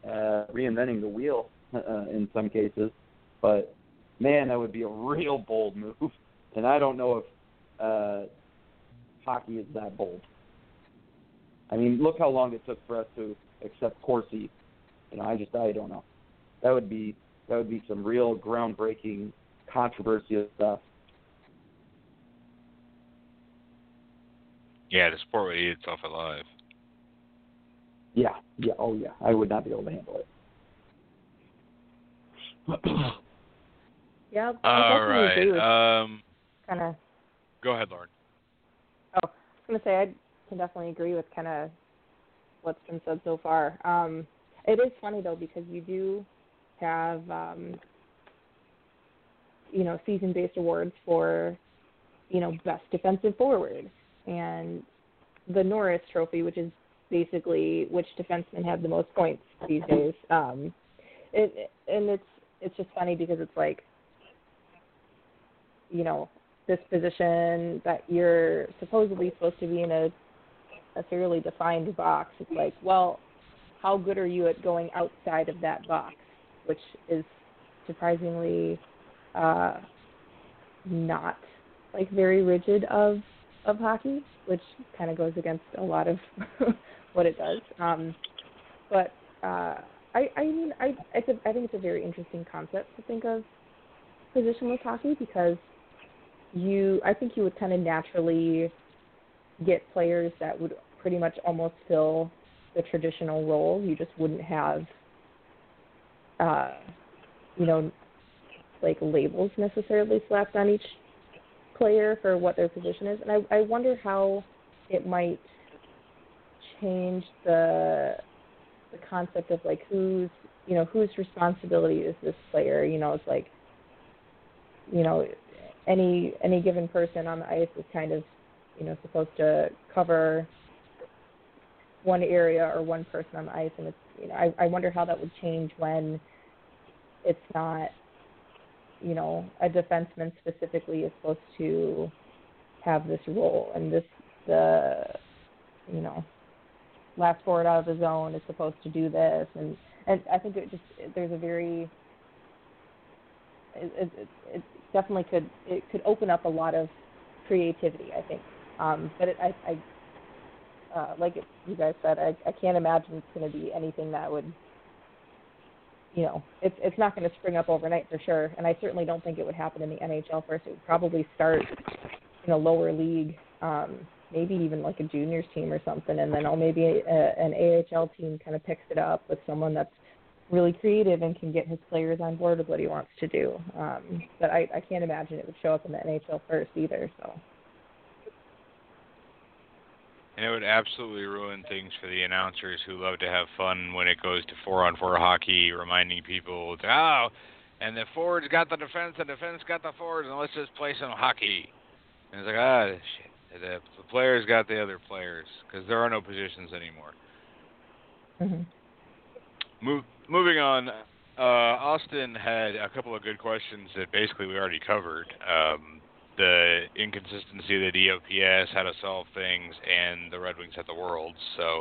uh, reinventing the wheel uh, in some cases, but man, that would be a real bold move. And I don't know if uh, hockey is that bold. I mean, look how long it took for us to accept Corsi. You know, I just I don't know. That would be that would be some real groundbreaking, controversial stuff. Yeah, the sport would eat itself alive. Yeah, yeah, oh yeah. I would not be able to handle it. Yeah, I All definitely agree with right. Um, kind of. go ahead, Lauren. Oh, I was gonna say I can definitely agree with kind of what's been said so far. Um, it is funny though because you do have um, you know season-based awards for you know best defensive forward and the Norris Trophy, which is basically which defenseman had the most points these days. Um, it and it's it's just funny because it's like you know this position that you're supposedly supposed to be in a a fairly defined box. It's like, well, how good are you at going outside of that box, which is surprisingly uh, not like very rigid of of hockey, which kind of goes against a lot of what it does. Um, but uh, I I mean I it's a, I think it's a very interesting concept to think of positionless hockey because you I think you would kind of naturally get players that would pretty much almost fill the traditional role. You just wouldn't have uh you know like labels necessarily slapped on each player for what their position is. And I I wonder how it might change the the concept of like whose you know whose responsibility is this player you know it's like you know any any given person on the ice is kind of you know supposed to cover one area or one person on the ice, and it's you know I, I wonder how that would change when it's not you know a defenseman specifically is supposed to have this role and this the you know last forward out of the zone is supposed to do this and and I think it just there's a very it, it, it definitely could it could open up a lot of creativity I think. Um, but it, I, I uh, like you guys said I, I can't imagine it's going to be anything that would you know it's it's not going to spring up overnight for sure and I certainly don't think it would happen in the NHL first it would probably start in a lower league um, maybe even like a juniors team or something, and then oh maybe a, an AHL team kind of picks it up with someone that's really creative and can get his players on board with what he wants to do. Um, but I, I can't imagine it would show up in the NHL first either. So. And it would absolutely ruin things for the announcers who love to have fun when it goes to four on four hockey, reminding people, oh, and the forwards got the defense, the defense got the forwards, and let's just play some hockey. And it's like, ah, shit. The, the players got the other players because there are no positions anymore. Mm-hmm. Move, moving on, uh, Austin had a couple of good questions that basically we already covered. Um, the inconsistency of the DOPS, how to solve things, and the Red Wings at the Worlds. So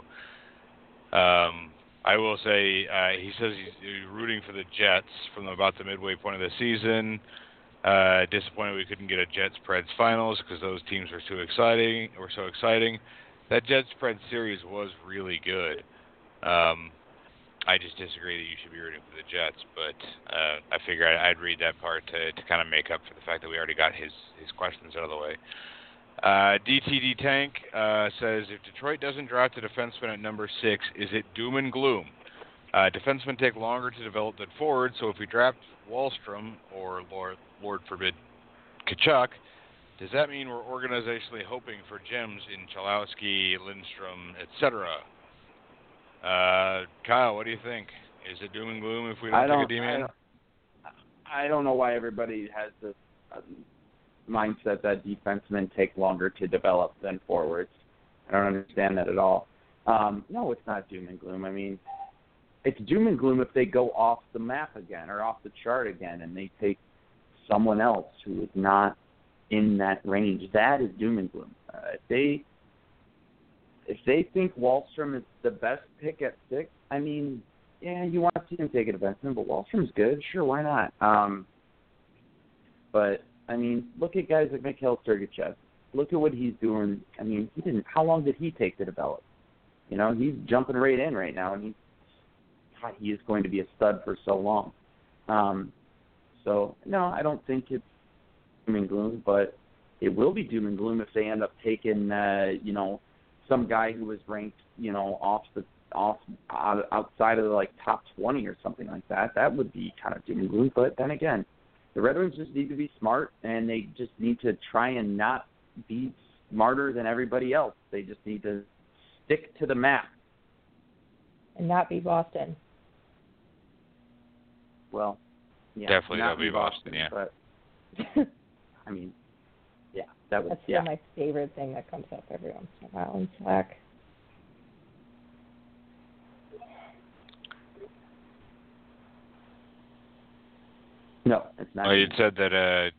um, I will say uh, he says he's rooting for the Jets from about the midway point of the season. Uh, disappointed we couldn't get a Jets Preds finals because those teams were too exciting. Were so exciting. That Jets Preds series was really good. Um, I just disagree that you should be rooting for the Jets, but uh, I figure I, I'd read that part to to kind of make up for the fact that we already got his his questions out of the way. Uh, DTD Tank uh, says if Detroit doesn't draft a defenseman at number six, is it doom and gloom? Uh, defensemen take longer to develop than forwards, so if we draft Wahlstrom or Lord, Lord forbid Tkachuk, does that mean we're organizationally hoping for gems in Cholowski, Lindstrom, etc.? Uh, Kyle, what do you think? Is it doom and gloom if we don't, don't take a D-man? I don't, I don't know why everybody has this uh, mindset that defensemen take longer to develop than forwards. I don't understand that at all. Um, no, it's not doom and gloom. I mean, it's doom and gloom if they go off the map again or off the chart again and they take someone else who is not in that range. That is doom and gloom. Uh, if they if they think Wahlstrom is the best pick at six, I mean, yeah, you want to see him take a defenseman, but Wahlstrom's good. Sure, why not? Um, but I mean, look at guys like Mikhail Sergachev. Look at what he's doing. I mean, he didn't. How long did he take to develop? You know, he's jumping right in right now, and he's he is going to be a stud for so long. Um, so no, I don't think it's doom and gloom, but it will be doom and gloom if they end up taking uh, you know some guy who was ranked you know off the off outside of the like top 20 or something like that. That would be kind of doom and gloom. But then again, the Red Wings just need to be smart and they just need to try and not be smarter than everybody else. They just need to stick to the map and not be Boston well, yeah, Definitely not that'll be in Boston, yeah. But I mean, yeah, that was That's yeah. my favorite thing that comes up every once in a while in Slack. No, it's not. Well, you'd said that. Uh,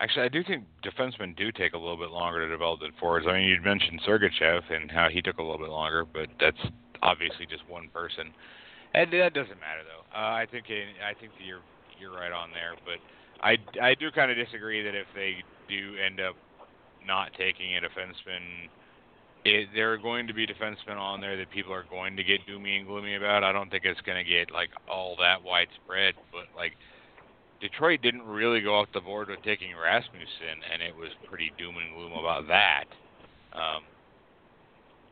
actually, I do think defensemen do take a little bit longer to develop than forwards. I mean, you'd mentioned Sergachev and how he took a little bit longer, but that's obviously just one person. And that doesn't matter though. Uh, I think it, I think that you're you're right on there, but I I do kind of disagree that if they do end up not taking a defenseman, it, there are going to be defensemen on there that people are going to get doomy and gloomy about. I don't think it's going to get like all that widespread, but like Detroit didn't really go off the board with taking Rasmussen, and it was pretty doom and gloom about that. Um,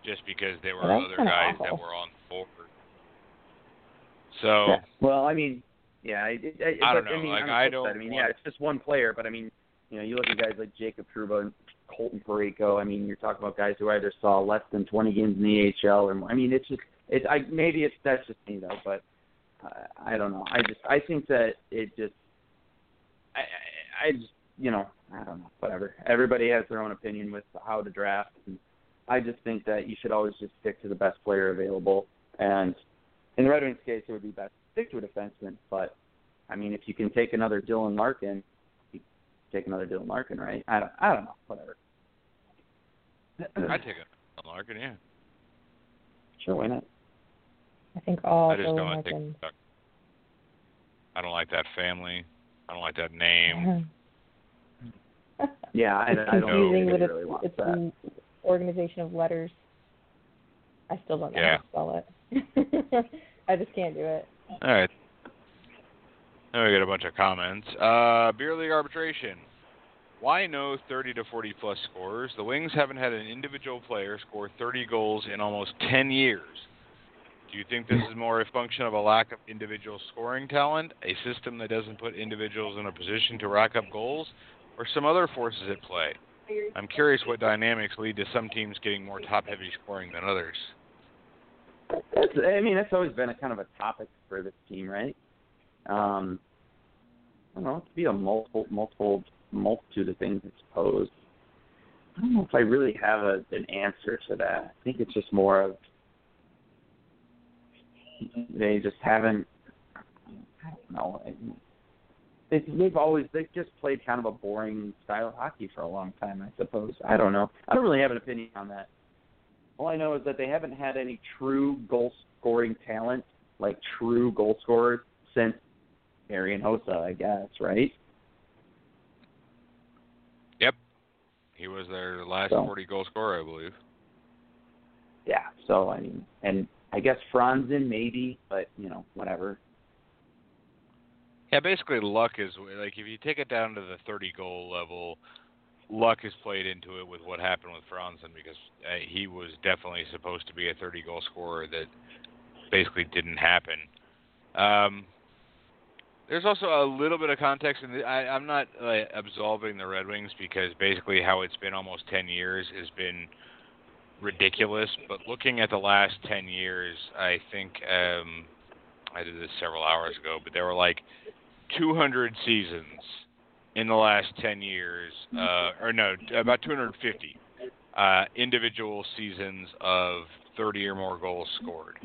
just because there were that's other guys that were on board. So Yeah. Well, I mean, yeah, I, I, I don't but, know, I mean, like, I don't I mean, want- yeah, it's just one player, but I mean, you know, you look at guys like Jacob Trouba and Colton Parayko. I mean, you're talking about guys who either saw less than 20 games in the AHL, or. I mean, it's just, it's, I maybe it's that's just me though, but uh, I don't know. I just, I think that it just, I, I just you know I don't know whatever. Everybody has their own opinion with how to draft. And I just think that you should always just stick to the best player available. And in the Red Wings case, it would be best stick to a defenseman. But I mean, if you can take another Dylan Larkin, you take another Dylan Larkin, right? I don't I don't know whatever. I'd take it. Larkin, yeah. Sure, why not? I think all I just Dylan don't Larkin- take. I don't like that family. I don't like that name. Yeah, I, it's I don't know confusing if its, really its that. an organization of letters. I still don't know Yeah. how to spell it. I just can't do it. All right. Now we got a bunch of comments. Uh, beer league arbitration. Why no 30 to 40 plus scores? The Wings haven't had an individual player score 30 goals in almost 10 years. Do you think this is more a function of a lack of individual scoring talent, a system that doesn't put individuals in a position to rack up goals, or some other forces at play? I'm curious what dynamics lead to some teams getting more top-heavy scoring than others. That's, I mean, that's always been a kind of a topic for this team, right? Um, I don't know. It could be a multiple, multiple, multitude of things, I suppose. I don't know if I really have a, an answer to that. I think it's just more of they just haven't. I don't know. They, they've always they've just played kind of a boring style of hockey for a long time. I suppose. I don't know. I don't really have an opinion on that. All I know is that they haven't had any true goal scoring talent, like true goal scorers, since Marian Hossa, I guess, right? Yep. He was their last So- 40 goal scorer, I believe. Yeah. So I mean, and I guess Franzen maybe, but you know, whatever. Yeah, basically luck is like if you take it down to the 30 goal level, luck has played into it with what happened with Franzen because uh, he was definitely supposed to be a 30 goal scorer that basically didn't happen. Um, there's also a little bit of context, and I'm not uh, absolving the Red Wings because basically how it's been almost 10 years has been ridiculous. But looking at the last 10 years, I think um, I did this several hours ago, but there were like 200 seasons in the last 10 years, uh, or no, about 250 uh, individual seasons of 30 or more goals scored,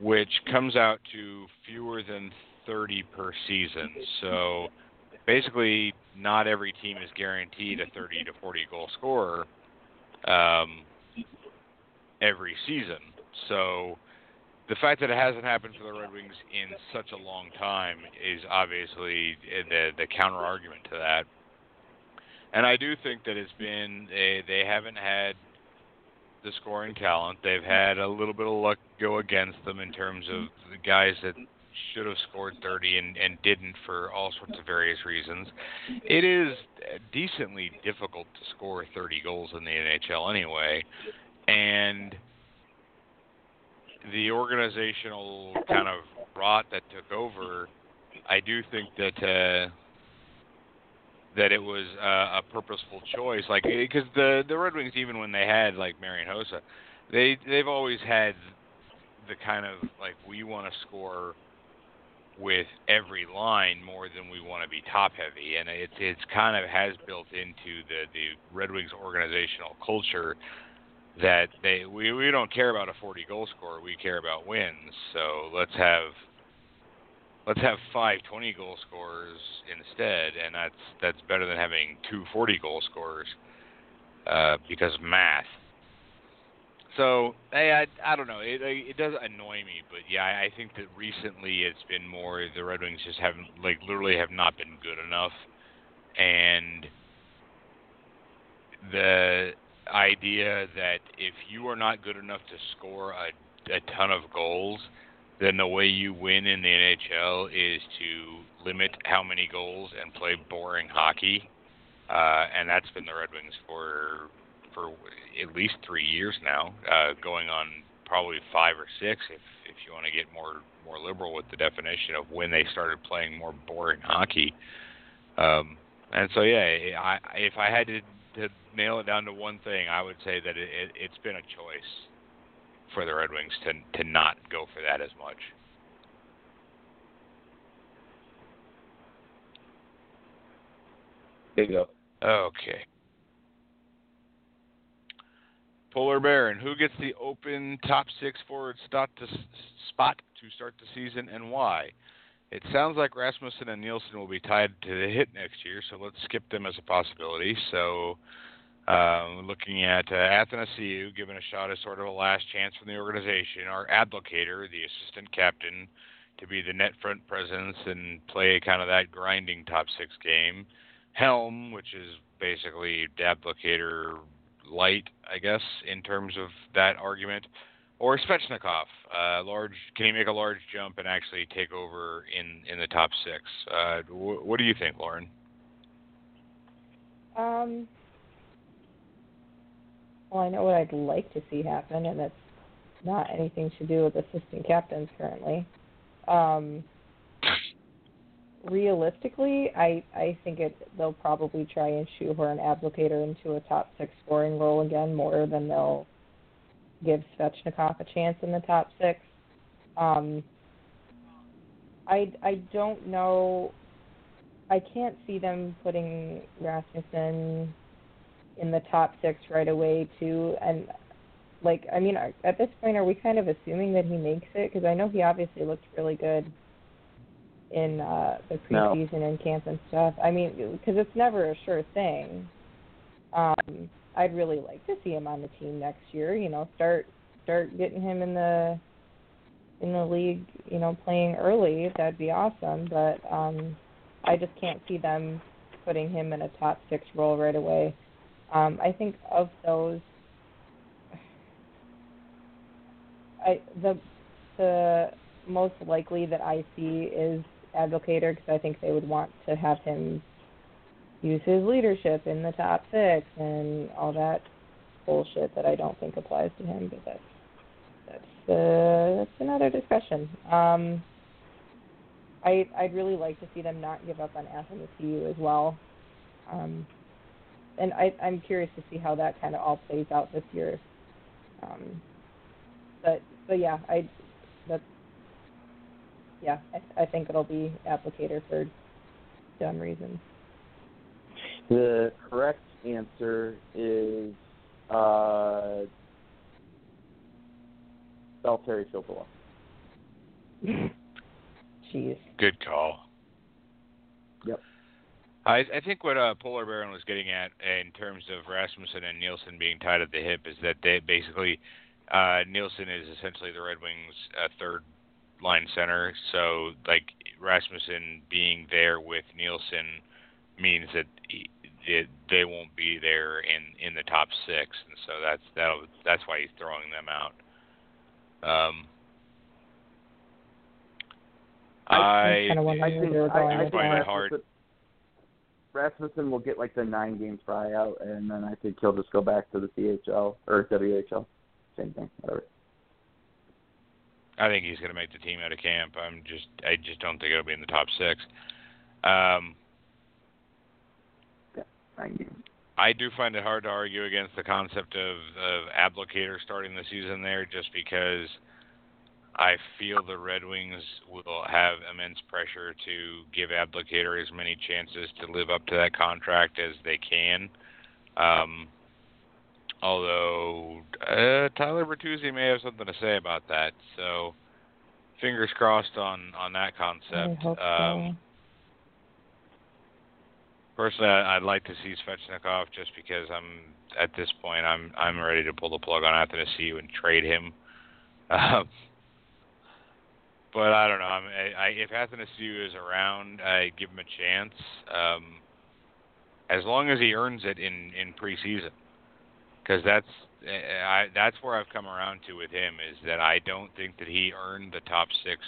which comes out to fewer than 30 per season. So basically, not every team is guaranteed a 30 to 40 goal scorer um, every season. So the fact that it hasn't happened for the Red Wings in such a long time is obviously eh, the the counter argument to that. And I do think that it's been they they haven't had the scoring talent. They've had a little bit of luck go against them in terms of the guys that should have scored 30 and, and didn't for all sorts of various reasons. It is decently difficult to score 30 goals in the NHL anyway, and the organizational kind of rot that took over, I do think that uh, that it was uh, a purposeful choice. Like because the the Red Wings, even when they had like Marian Hossa, they they've always had the kind of like we want to score with every line more than we want to be top heavy, and it's it's kind of has built into the the Red Wings organizational culture that they we we don't care about a 40 goal scorer, we care about wins. So let's have let's have five 20 goal scorers instead, and that's that's better than having two 40 goal scorers uh, because of math. So hey, I I don't know. It it does annoy me, but yeah, I think that recently it's been more the Red Wings just haven't like literally have not been good enough, and the idea that if you are not good enough to score a a ton of goals, then the way you win in the NHL is to limit how many goals and play boring hockey, uh, and that's been the Red Wings for for at least three years now, uh, going on probably five or six if if you want to get more more liberal with the definition of when they started playing more boring hockey. Um, and so yeah, I if I had to, to nail it down to one thing, I would say that it, it, it's been a choice for the Red Wings to to not go for that as much. There you go. Okay. Polar Bear and who gets the open top six forward spot to, spot to start the season and why? It sounds like Rasmussen and Nielsen will be tied to the hit next year, so let's skip them as a possibility. So, um, looking at uh, Athanasiou, given a shot as sort of a last chance from the organization. Our Abdelkader, the assistant captain, to be the net front presence and play kind of that grinding top six game. Helm, which is basically Abdelkader light, I guess, in terms of that argument. Or Svechnikov, uh, large. Can he make a large jump and actually take over in in the top six? Uh, wh- what do you think, Lauren? Um, well, I know what I'd like to see happen, and that's not anything to do with assistant captains currently. Um, realistically, I I think it they'll probably try and shoehorn Abdelkader into a top six scoring role again more than they'll give Svechnikov a chance in the top six. Um, I I don't know. I can't see them putting Rasmussen in the top six right away too. And like, I mean, at this point, are we kind of assuming that he makes it? Because I know he obviously looked really good in uh the No. preseason and camp and stuff. I mean, because it's never a sure thing. Um, I'd really like to see him on the team next year. You know, start start getting him in the in the league. You know, playing early. That'd be awesome. But um, I just can't see them putting him in a top six role right away. Um, I think of those, I the the most likely that I see is Abdelkader because I think they would want to have him use his leadership in the top six and all that bullshit that I don't think applies to him. But that's that's uh, that's another discussion. Um, I I'd really like to see them not give up on Athanasiou as well. Um, and I, I'm curious to see how that kind of all plays out this year. Um, but but yeah, I that's yeah, I, I think it'll be Abdelkader for dumb reasons. The correct answer is uh, Valtteri Filppula. Jeez. Good call. Yep. I, I think what uh, Polar Baron was getting at in terms of Rasmussen and Nielsen being tied at the hip is that they basically uh, Nielsen is essentially the Red Wings' uh, third line center. So like Rasmussen being there with Nielsen means that he, it, they won't be there in in the top six, and so that's that that's why he's throwing them out. Um, I, kind of wondering I where they were I, going I find it hard. Rasmussen, will get like the nine game tryout, and then I think he'll just go back to the CHL or WHL. Same thing, whatever. I think he's going to make the team out of camp. I'm just I just don't think it'll be in the top six. Um. I do find it hard to argue against the concept of, of Abdelkader starting the season there just because I feel the Red Wings will have immense pressure to give Abdelkader as many chances to live up to that contract as they can. Um, although uh, Tyler Bertuzzi may have something to say about that, so fingers crossed on on that I concept. hope Um, Personally, I'd like to see Svechnikov just because I'm at this point I'm I'm ready to pull the plug on Athanasiou and trade him. Um, but I don't know. I'm, I, I, if Athanasiou is around, I give him a chance. Um, as long as he earns it in in preseason, because that's eh, I that's where I've come around to with him is that I don't think that he earned the top six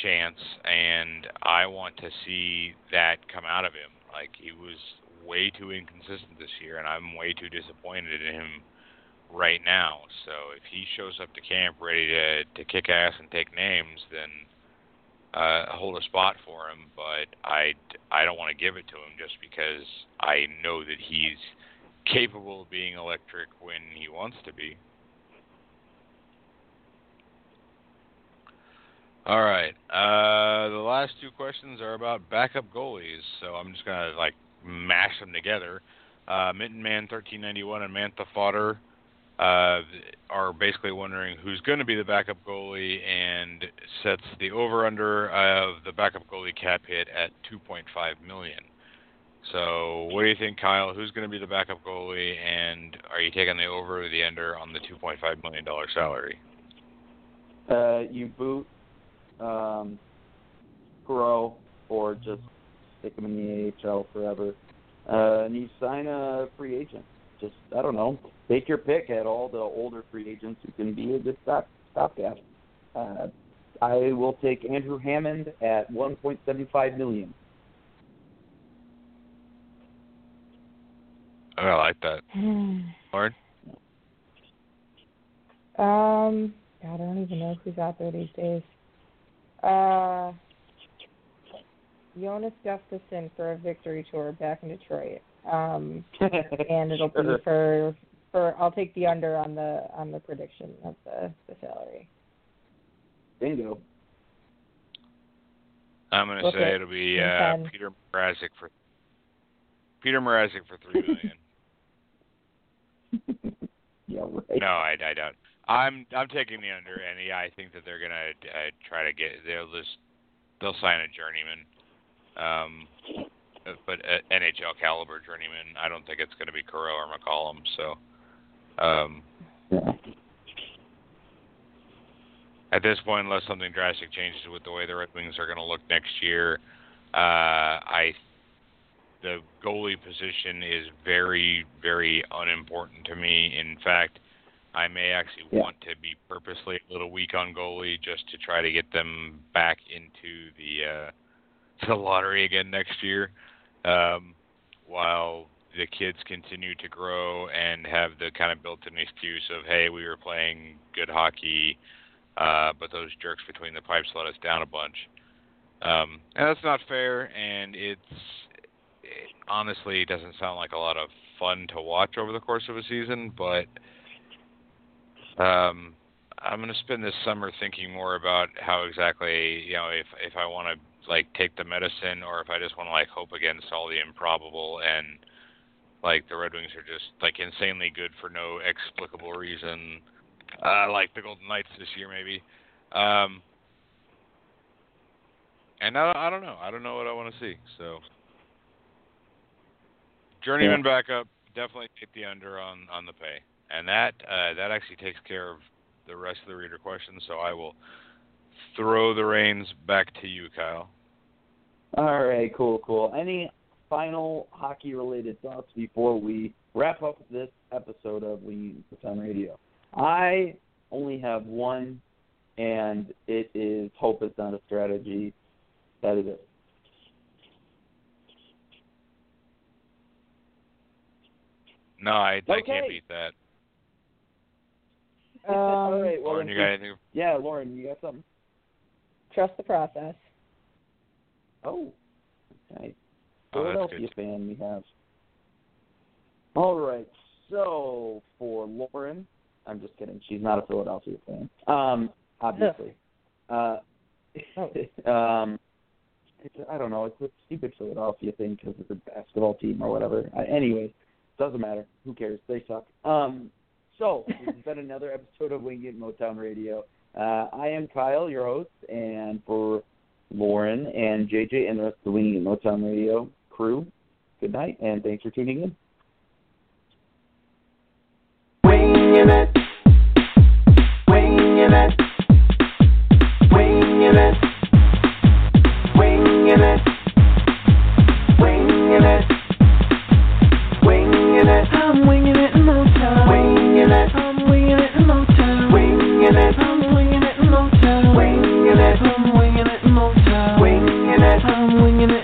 chance, and I want to see that come out of him. Like he was way too inconsistent this year, and I'm way too disappointed in him right now. So if he shows up to camp ready to to kick ass and take names, then uh, hold a spot for him. But I I don't want to give it to him just because I know that he's capable of being electric when he wants to be. All right. Uh, the last two questions are about backup goalies, so I'm just gonna like mash them together. Uh, Mitten Man 1391 and Mantha Fodder uh, are basically wondering who's going to be the backup goalie and sets the over under of the backup goalie cap hit at 2.5 million. So, what do you think, Kyle? Who's going to be the backup goalie, and are you taking the over or the under on the 2.5 million dollar salary? Uh, you boot um, Perreault or just stick him in the AHL forever, uh, and you sign a free agent. Just I don't know, take your pick at all the older free agents who can be a good stop stopgap. Uh, I will take Andrew Hammond at 1.75 million. Oh, I like that. Lauren? Um, God, I don't even know who's out there these days. Uh, Jonas Gustavsson for a victory tour back in Detroit. Um, and it'll be for for I'll take the under on the on the prediction of the the salary. Bingo. I'm going to Look say at it'll be uh. Petr Mrazek for Petr Mrazek for three million. yeah, right. no, I, I don't. I'm I'm taking the under, and yeah, I think that they're gonna uh, try to get they'll just they'll sign a journeyman, um, uh, but a NHL caliber journeyman. I don't think it's gonna be Carell or McCollum. So, um, at this point, unless something drastic changes with the way the Red Wings are to look next year, uh, I the goalie position is very, very unimportant to me. In fact, I may actually Yeah. want to be purposely a little weak on goalie just to try to get them back into the uh, the lottery again next year. Um, while the kids continue to grow and have the kind of built-in excuse of, hey, we were playing good hockey, uh, but those jerks between the pipes let us down a bunch. Um, and that's not fair, and it's it honestly doesn't sound like a lot of fun to watch over the course of a season, but um, I'm going to spend this summer thinking more about how exactly, you know, if if I want to like take the medicine or if I just want to like hope against all the improbable and like the Red Wings are just like insanely good for no explicable reason, uh, like the Golden Knights this year maybe. Um, and I, I don't know. I don't know what I want to see. So journeyman backup, definitely take the under on on the pay, and that uh, that actually takes care of the rest of the reader questions. So I will throw the reins back to you, Kyle. All right, cool, cool. Any final hockey related thoughts before we wrap up this episode of We on Radio? I only have one, and it is hope is not a strategy. That is it. No, I, I can't beat that. All Um, right, well, Lauren, you got anything? yeah, Lauren, you got something? Trust the process. Oh, okay. Oh, that's Philadelphia good. fan we have. All right, so for Lauren, I'm just kidding. She's not a Philadelphia fan. Um, obviously. Uh, um, it's, I don't know. It's a stupid Philadelphia thing because it's a basketball team or whatever. Uh, anyway, doesn't matter. Who cares? They suck. Um, so this has been another episode of Wing It Motown Radio. Uh, I am Kyle, your host, and for Lauren and JJ and the rest of the Wing It Motown Radio crew, good night and thanks for tuning in. Winging it, winging it. time winging it.